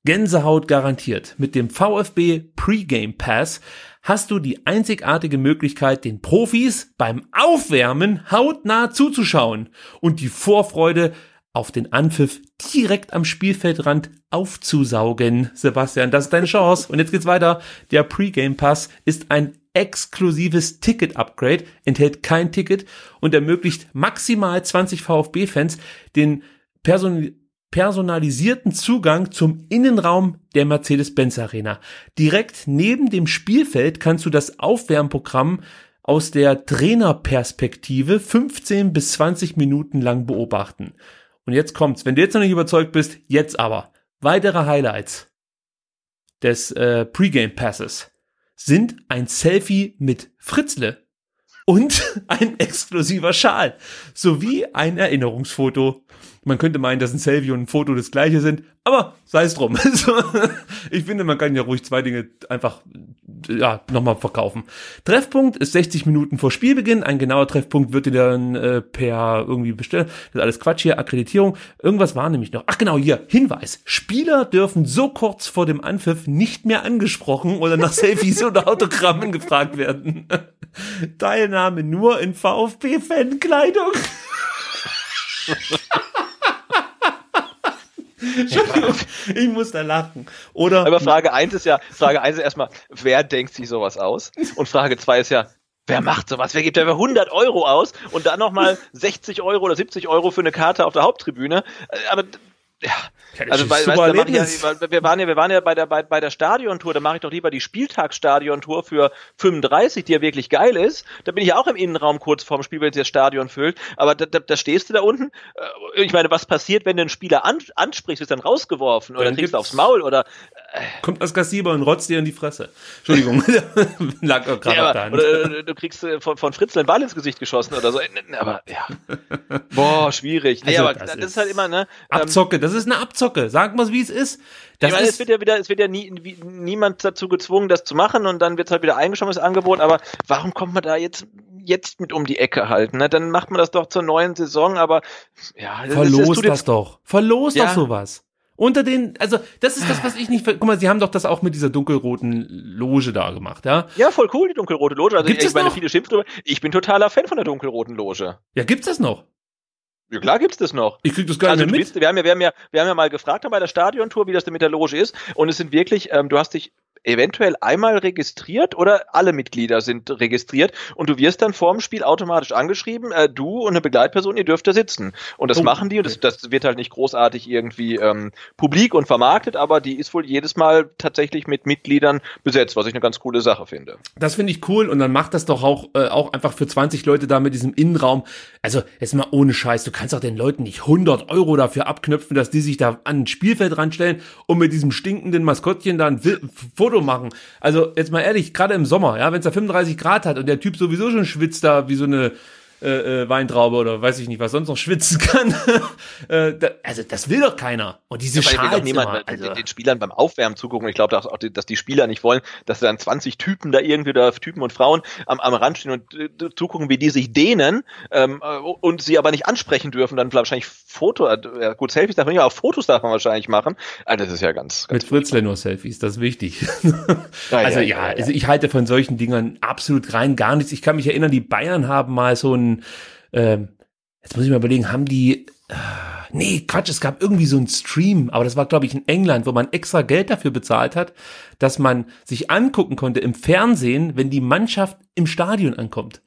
Gänsehaut garantiert. Mit dem VfB Pre-Game Pass hast du die einzigartige Möglichkeit, den Profis beim Aufwärmen hautnah zuzuschauen und die Vorfreude auf den Anpfiff direkt am Spielfeldrand aufzusaugen. Sebastian, das ist deine Chance. Und jetzt geht's weiter. Der Pre-Game Pass ist ein exklusives Ticket-Upgrade, enthält kein Ticket und ermöglicht maximal 20 VfB-Fans den Person personalisierten Zugang zum Innenraum der Mercedes-Benz Arena. Direkt neben dem Spielfeld kannst du das Aufwärmprogramm aus der Trainerperspektive 15 bis 20 Minuten lang beobachten. Und jetzt kommt's. Wenn du jetzt noch nicht überzeugt bist, jetzt aber. Weitere Highlights des äh, Pre-Game Passes sind ein Selfie mit Fritzle und ein exklusiver Schal sowie ein Erinnerungsfoto. Man könnte meinen, dass ein Selfie und ein Foto das gleiche sind, aber sei es drum. ich finde, man kann ja ruhig zwei Dinge einfach ja, nochmal verkaufen. Treffpunkt ist 60 Minuten vor Spielbeginn. Ein genauer Treffpunkt wird dir dann äh, per irgendwie bestellen. Das ist alles Quatsch hier, Akkreditierung. Irgendwas war nämlich noch. Ach genau, hier, Hinweis. Spieler dürfen so kurz vor dem Anpfiff nicht mehr angesprochen oder nach Selfies oder Autogrammen gefragt werden. Teilnahme nur in VfB-Fankleidung. Entschuldigung, ich muss da lachen. Oder Aber Frage 1 ist ja, Frage 1 ist erstmal, wer denkt sich sowas aus? Und Frage 2 ist ja, wer macht sowas? Wer gibt da 100 Euro aus und dann nochmal 60 Euro oder 70 Euro für eine Karte auf der Haupttribüne? Äh, aber ja, also weil, weißt, da ja, wir waren ja, wir waren ja bei der bei, bei der Stadiontour, da mache ich doch lieber die Spieltagsstadiontour für 35, die ja wirklich geil ist. Da bin ich auch im Innenraum kurz vorm Spiel, wenn sich das Stadion füllt. Aber da, da, da stehst du da unten. Äh, ich meine, was passiert, wenn du einen Spieler an, ansprichst, bist dann rausgeworfen oder dann kriegst du aufs Maul oder äh. kommt das Gassiber und rotzt dir in die Fresse. Entschuldigung, lag gerade ja, Hand. Oder du kriegst äh, von, von Fritzl ein Ball ins Gesicht geschossen oder so. Aber ja, boah, schwierig. Nee, also, aber das, das ist, halt immer ne. Ähm, Abzocke, das ist eine Abzocke. Sag mal, wie es ist. Das ich meine, es wird ja wieder, es wird ja nie, wie, niemand dazu gezwungen, das zu machen und dann wird es halt wieder eingeschoben, das Angebot. Aber warum kommt man da jetzt jetzt mit um die Ecke halten? Ne? Dann macht man das doch zur neuen Saison. Aber ja, das verlost das doch, verlost ja. doch sowas. Unter den, also das ist das, was ich nicht. Guck mal, sie haben doch das auch mit dieser dunkelroten Loge da gemacht, ja? Ja, voll cool die dunkelrote Loge. Also gibt's ich, ich meine, noch? viele schimpft drüber. Ich bin totaler Fan von der dunkelroten Loge. Ja, gibt's das noch? Ja, klar gibt's das noch. Ich krieg das gar also nicht mit. Bist, wir, haben ja, wir, haben ja, wir haben ja mal gefragt bei der Stadiontour, wie das denn mit der Loge ist. Und es sind wirklich, ähm, du hast dich eventuell einmal registriert oder alle Mitglieder sind registriert und du wirst dann vorm Spiel automatisch angeschrieben, äh, du und eine Begleitperson, ihr dürft da sitzen. Und das oh, machen die und das, das wird halt nicht großartig irgendwie ähm, publik und vermarktet, aber die ist wohl jedes Mal tatsächlich mit Mitgliedern besetzt, was ich eine ganz coole Sache finde. Das finde ich cool und dann macht das doch auch, äh, auch einfach für 20 Leute da mit diesem Innenraum. Also jetzt mal ohne Scheiß, du kannst auch den Leuten nicht 100 Euro dafür abknöpfen, dass die sich da an ein Spielfeld ranstellen und mit diesem stinkenden Maskottchen da ein Foto machen. Also jetzt mal ehrlich, gerade im Sommer, ja, wenn es da 35 Grad hat und der Typ sowieso schon schwitzt da wie so eine äh, äh, Weintraube oder weiß ich nicht, was sonst noch schwitzen kann. äh, da, also das will doch keiner. Und diese ja, Schals niemand immer, also. den, Spielern beim Aufwärmen zugucken. Ich glaube dass auch, die, dass die Spieler nicht wollen, dass dann 20 Typen da irgendwie da Typen und Frauen am, am Rand stehen und äh, zugucken, wie die sich dehnen ähm, äh, und sie aber nicht ansprechen dürfen. Dann wahrscheinlich Foto, äh, gut Selfies darf man nicht, aber Fotos darf man wahrscheinlich machen. Also das ist ja ganz, ganz mit Fritzle nur Selfies, das ist wichtig. ja, also ja, ja, also ich halte von solchen Dingern absolut rein gar nichts. Ich kann mich erinnern, die Bayern haben mal so ein ähm, jetzt muss ich mal überlegen, haben die, äh, nee, Quatsch, es gab irgendwie so ein Stream, aber das war, glaube ich, in England, wo man extra Geld dafür bezahlt hat, dass man sich angucken konnte im Fernsehen, wenn die Mannschaft im Stadion ankommt.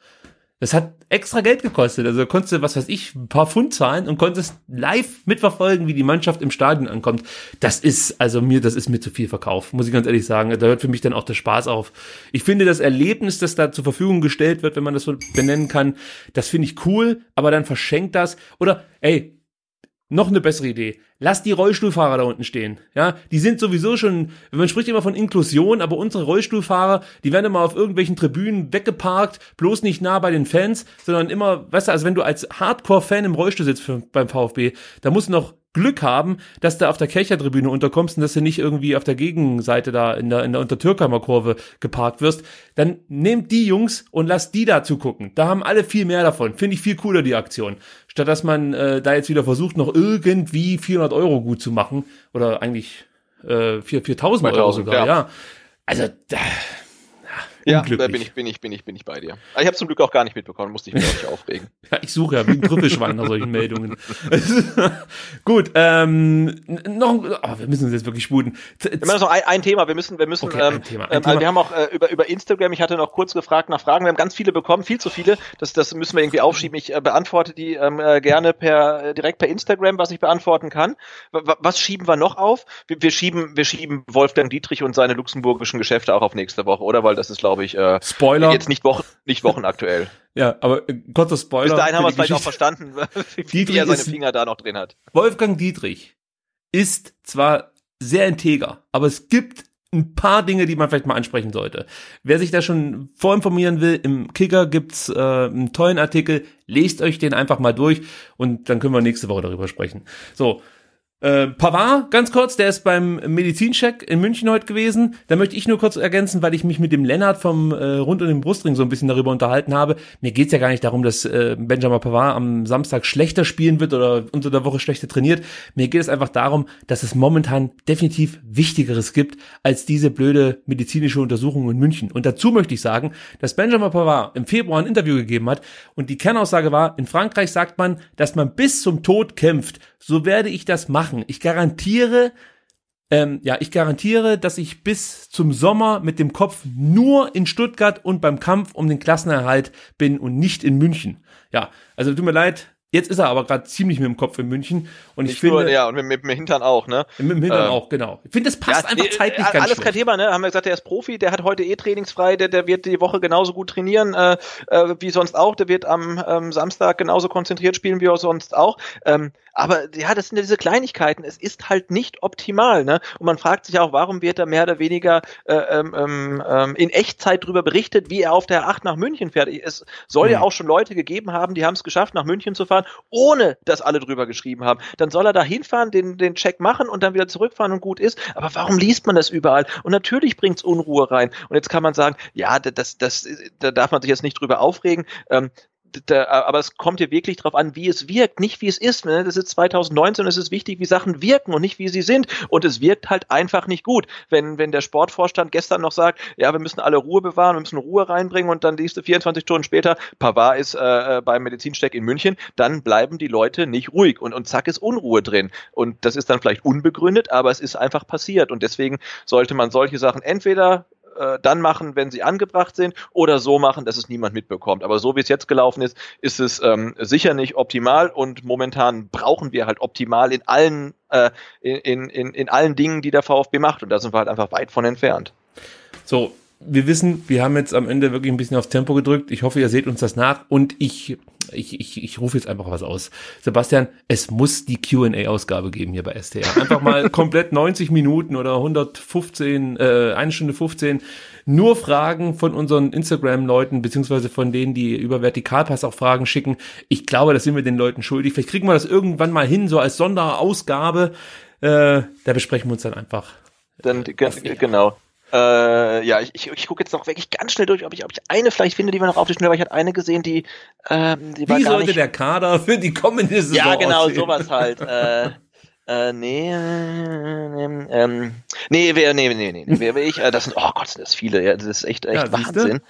Das hat extra Geld gekostet. Also konntest du, was weiß ich, ein paar Pfund zahlen und konntest live mitverfolgen, wie die Mannschaft im Stadion ankommt. Das ist, also mir, das ist mir zu viel Verkauf, muss ich ganz ehrlich sagen. Da hört für mich dann auch der Spaß auf. Ich finde das Erlebnis, das da zur Verfügung gestellt wird, wenn man das so benennen kann, das finde ich cool, aber dann verschenkt das. Oder, ey, noch eine bessere Idee. Lass die Rollstuhlfahrer da unten stehen. Ja, die sind sowieso schon, man spricht immer von Inklusion, aber unsere Rollstuhlfahrer, die werden immer auf irgendwelchen Tribünen weggeparkt, bloß nicht nah bei den Fans, sondern immer, weißt du, also wenn du als Hardcore-Fan im Rollstuhl sitzt für, beim VfB, da musst du noch Glück haben, dass du auf der Kelchertribüne unterkommst und dass du nicht irgendwie auf der Gegenseite da in der, in der Untertürkheimer Kurve geparkt wirst, dann nehmt die Jungs und lasst die da zugucken. Da haben alle viel mehr davon. Finde ich viel cooler, die Aktion. Statt dass man äh, da jetzt wieder versucht, noch irgendwie 400 Euro gut zu machen. Oder eigentlich äh, 4, 4000 Euro sogar, ja. ja. Also, da, ja, da bin ich, bin ich, bin ich, bin ich bei dir. Ich habe zum Glück auch gar nicht mitbekommen, musste ich mich auch nicht aufregen. ja, ich suche ja wie ein Trüffelschwein nach solchen Meldungen. Gut, ähm, noch, oh, wir müssen uns jetzt wirklich sputen. Wir haben noch ein, ein, Thema, wir müssen, wir müssen, okay, ähm, Thema, ähm, Thema. wir haben auch äh, über, über Instagram, ich hatte noch kurz gefragt nach Fragen, wir haben ganz viele bekommen, viel zu viele, das, das müssen wir irgendwie aufschieben. Ich äh, beantworte die ähm, äh, gerne per, äh, direkt per Instagram, was ich beantworten kann. W was schieben wir noch auf? Wir, wir schieben, wir schieben Wolfgang Dietrich und seine luxemburgischen Geschäfte auch auf nächste Woche, oder? Weil das ist, glaube ich, äh, Spoiler. jetzt nicht, Wochen, nicht wochenaktuell. ja, aber äh, kurzer Spoiler. Bis dahin haben wir es vielleicht auch verstanden, wie, wie er seine Finger da noch drin hat. Wolfgang Dietrich ist zwar sehr integer, aber es gibt ein paar Dinge, die man vielleicht mal ansprechen sollte. Wer sich da schon vorinformieren will, im Kicker gibt's äh, einen tollen Artikel, lest euch den einfach mal durch und dann können wir nächste Woche darüber sprechen. So, äh, Pavard, ganz kurz, der ist beim Medizincheck in München heute gewesen. Da möchte ich nur kurz ergänzen, weil ich mich mit dem Lennart vom äh, Rund um den Brustring so ein bisschen darüber unterhalten habe. Mir geht's ja gar nicht darum, dass äh, Benjamin Pavard am Samstag schlechter spielen wird oder unter der Woche schlechter trainiert. Mir geht es einfach darum, dass es momentan definitiv Wichtigeres gibt als diese blöde medizinische Untersuchung in München. Und dazu möchte ich sagen, dass Benjamin Pavard im Februar ein Interview gegeben hat und die Kernaussage war, in Frankreich sagt man, dass man bis zum Tod kämpft. So werde ich das machen. Ich garantiere, ähm, ja, ich garantiere, dass ich bis zum Sommer mit dem Kopf nur in Stuttgart und beim Kampf um den Klassenerhalt bin und nicht in München. Ja, also tut mir leid, Jetzt ist er aber gerade ziemlich mit dem Kopf in München und Nicht ich finde nur, ja und mit, mit, dem Hintern auch, ne? mit dem Hintern Ähm, auch genau. Ich finde, das passt Ja, einfach zeitlich äh, ganz Alles kein Thema, ne? Haben wir gesagt, der ist Profi, der hat heute eh trainingsfrei, der, der wird die Woche genauso gut trainieren äh, äh, wie sonst auch. Der wird am ähm, Samstag genauso konzentriert spielen wie auch sonst auch. Ähm, aber ja, das sind ja diese Kleinigkeiten. Es ist halt nicht optimal, ne? Und man fragt sich auch, warum wird da mehr oder weniger äh, ähm, ähm, ähm, in Echtzeit drüber berichtet, wie er auf der 8 nach München fährt. Es soll ja Hm. auch schon Leute gegeben haben, die haben es geschafft, nach München zu fahren, ohne dass alle drüber geschrieben haben. Dann soll er da hinfahren, den, den Check machen und dann wieder zurückfahren und gut ist. Aber warum liest man das überall? Und natürlich bringt's Unruhe rein. Und jetzt kann man sagen, ja, das, das, da darf man sich jetzt nicht drüber aufregen. Ähm, da, aber es kommt hier wirklich drauf an, wie es wirkt, nicht wie es ist. Ne? Das ist 2019 und es ist wichtig, wie Sachen wirken und nicht wie sie sind. Und es wirkt halt einfach nicht gut. Wenn, wenn der Sportvorstand gestern noch sagt, ja, wir müssen alle Ruhe bewahren, wir müssen Ruhe reinbringen und dann liest du 24 Stunden später, Pavard ist äh, äh, beim Medizinsteck in München, dann bleiben die Leute nicht ruhig und, und zack ist Unruhe drin. Und das ist dann vielleicht unbegründet, aber es ist einfach passiert. Und deswegen sollte man solche Sachen entweder äh, dann machen, wenn sie angebracht sind, oder so machen, dass es niemand mitbekommt. Aber so wie es jetzt gelaufen ist, ist es ähm, sicher nicht optimal und momentan brauchen wir halt optimal in allen äh, in, in, in allen Dingen, die der VfB macht. Und da sind wir halt einfach weit von entfernt. So, wir wissen, wir haben jetzt am Ende wirklich ein bisschen aufs Tempo gedrückt. Ich hoffe, ihr seht uns das nach und ich, ich, ich, ich rufe jetzt einfach was aus. Sebastian, es muss die Q&A-Ausgabe geben hier bei STR. Einfach mal komplett 90 Minuten oder 115, äh, eine Stunde 15 nur Fragen von unseren Instagram-Leuten, beziehungsweise von denen, die über Vertikalpass auch Fragen schicken. Ich glaube, das sind wir den Leuten schuldig. Vielleicht kriegen wir das irgendwann mal hin, so als Sonderausgabe. Äh, da besprechen wir uns dann einfach. Dann, ge genau. Äh, ja, ich, ich, ich gucke jetzt noch wirklich ganz schnell durch, ob ich, ob ich eine vielleicht finde, die wir noch auf die Schnelle, weil ich hatte eine gesehen, die, ähm, die war Wie gar sollte nicht. der Kader für die kommende Saison ja, genau, aussehen? sowas halt. äh, äh, nee, äh, ähm, nee, wer, nee, nee, nee, nee, wer will ich? Äh, das sind, oh Gott, sind das viele, ja, das ist echt, echt Ja, siehste? Wahnsinn.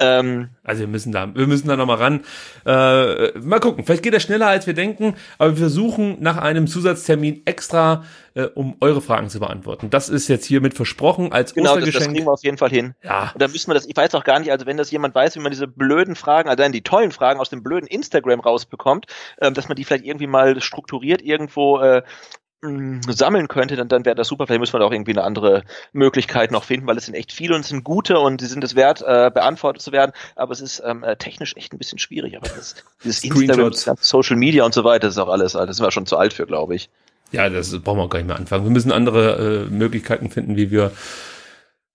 Ähm, Also wir müssen da, wir müssen da noch mal ran. Äh, mal gucken, vielleicht geht er schneller als wir denken, aber wir versuchen nach einem Zusatztermin extra, äh, um eure Fragen zu beantworten. Das ist jetzt hiermit versprochen als genau, das, das Ostergeschenk. kriegen wir auf jeden Fall hin. ja, Und da müssen wir das, ich weiß auch gar nicht, also wenn das jemand weiß, wie man diese blöden Fragen, also dann die tollen Fragen aus dem blöden Instagram rausbekommt, ähm, dass man die vielleicht irgendwie mal strukturiert irgendwo äh, sammeln könnte, dann, dann wäre das super. Vielleicht müssen wir da auch irgendwie eine andere Möglichkeit noch finden, weil es sind echt viele und es sind gute und sie sind es wert, äh, beantwortet zu werden. Aber es ist ähm, äh, technisch echt ein bisschen schwierig. Aber das, dieses Instagram, Social Media und so weiter, das ist auch alles, das sind wir schon zu alt für, glaube ich. ja, das brauchen wir auch gar nicht mehr anfangen. Wir müssen andere äh, Möglichkeiten finden, wie wir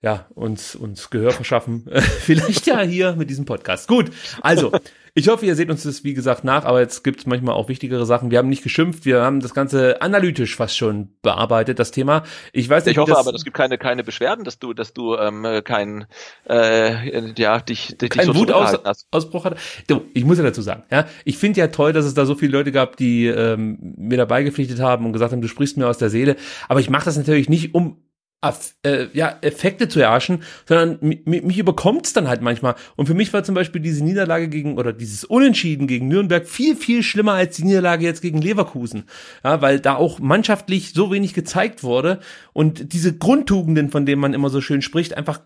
ja, uns, uns Gehör verschaffen. Vielleicht ja hier mit diesem Podcast. Gut, also, ich hoffe, ihr seht uns das, wie gesagt, nach, aber jetzt gibt's manchmal auch wichtigere Sachen. Wir haben nicht geschimpft, wir haben das Ganze analytisch fast schon bearbeitet, das Thema. Ich weiß nicht, Ich hoffe das, aber, es gibt keine, keine Beschwerden, dass du, dass du ähm, kein, äh, ja, dich, dich kein so Wutaus zurückgehalten hast. Ausbruch hatte. Du, ich muss ja dazu sagen, ja, ich finde ja toll, dass es da so viele Leute gab, die ähm, mir dabei gepflichtet haben und gesagt haben, du sprichst mir aus der Seele. Aber ich mache das natürlich nicht, um äh, ja, Effekte zu erhaschen, sondern mi- mi- mich überkommt's dann halt manchmal. Und für mich war zum Beispiel diese Niederlage gegen, oder dieses Unentschieden gegen Nürnberg viel, viel schlimmer als die Niederlage jetzt gegen Leverkusen. Ja, weil da auch mannschaftlich so wenig gezeigt wurde und diese Grundtugenden, von denen man immer so schön spricht, einfach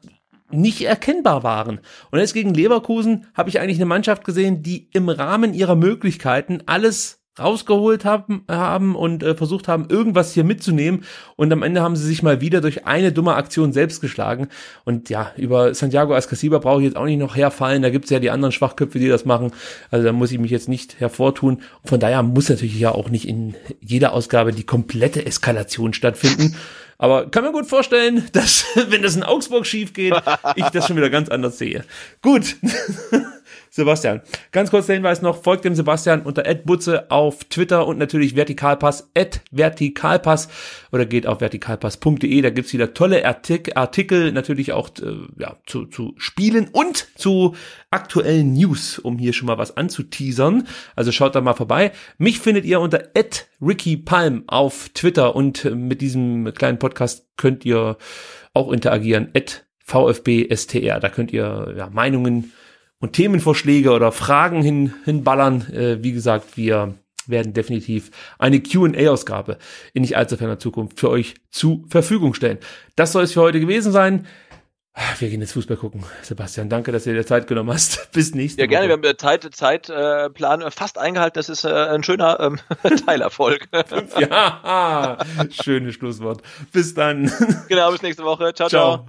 nicht erkennbar waren. Und jetzt gegen Leverkusen habe ich eigentlich eine Mannschaft gesehen, die im Rahmen ihrer Möglichkeiten alles rausgeholt haben, haben und äh, versucht haben, irgendwas hier mitzunehmen. Und am Ende haben sie sich mal wieder durch eine dumme Aktion selbst geschlagen. Und ja, über Santiago Ascasiba brauche ich jetzt auch nicht noch herfallen. Da gibt's ja die anderen Schwachköpfe, die das machen. Also da muss ich mich jetzt nicht hervortun. Von daher muss natürlich ja auch nicht in jeder Ausgabe die komplette Eskalation stattfinden. Aber kann mir gut vorstellen, dass, wenn das in Augsburg schief geht, ich das schon wieder ganz anders sehe. Gut. Sebastian, ganz kurz der Hinweis noch, folgt dem Sebastian unter @butze auf Twitter und natürlich Vertikalpass @vertikalpass oder geht auf vertikalpass.de, da gibt's wieder tolle Artik Artikel, natürlich auch äh, ja, zu, zu Spielen und zu aktuellen News, um hier schon mal was anzuteasern. Also schaut da mal vorbei. Mich findet ihr unter @rickypalm auf Twitter und äh, mit diesem kleinen Podcast könnt ihr auch interagieren VfBSTR, da könnt ihr ja, Meinungen und Themenvorschläge oder Fragen hin, hinballern. Äh, wie gesagt, wir werden definitiv eine Q&A-Ausgabe in nicht allzu ferner Zukunft für euch zu Verfügung stellen. Das soll es für heute gewesen sein. Wir gehen jetzt Fußball gucken. Sebastian, danke, dass du dir Zeit genommen hast. Bis nächste Woche. Ja, gerne. Woche. Wir haben Zeit, Zeitplan äh, fast eingehalten. Das ist äh, ein schöner ähm, Teilerfolg. ja, schönes Schlusswort. Bis dann. Genau, bis nächste Woche. ciao. ciao. ciao.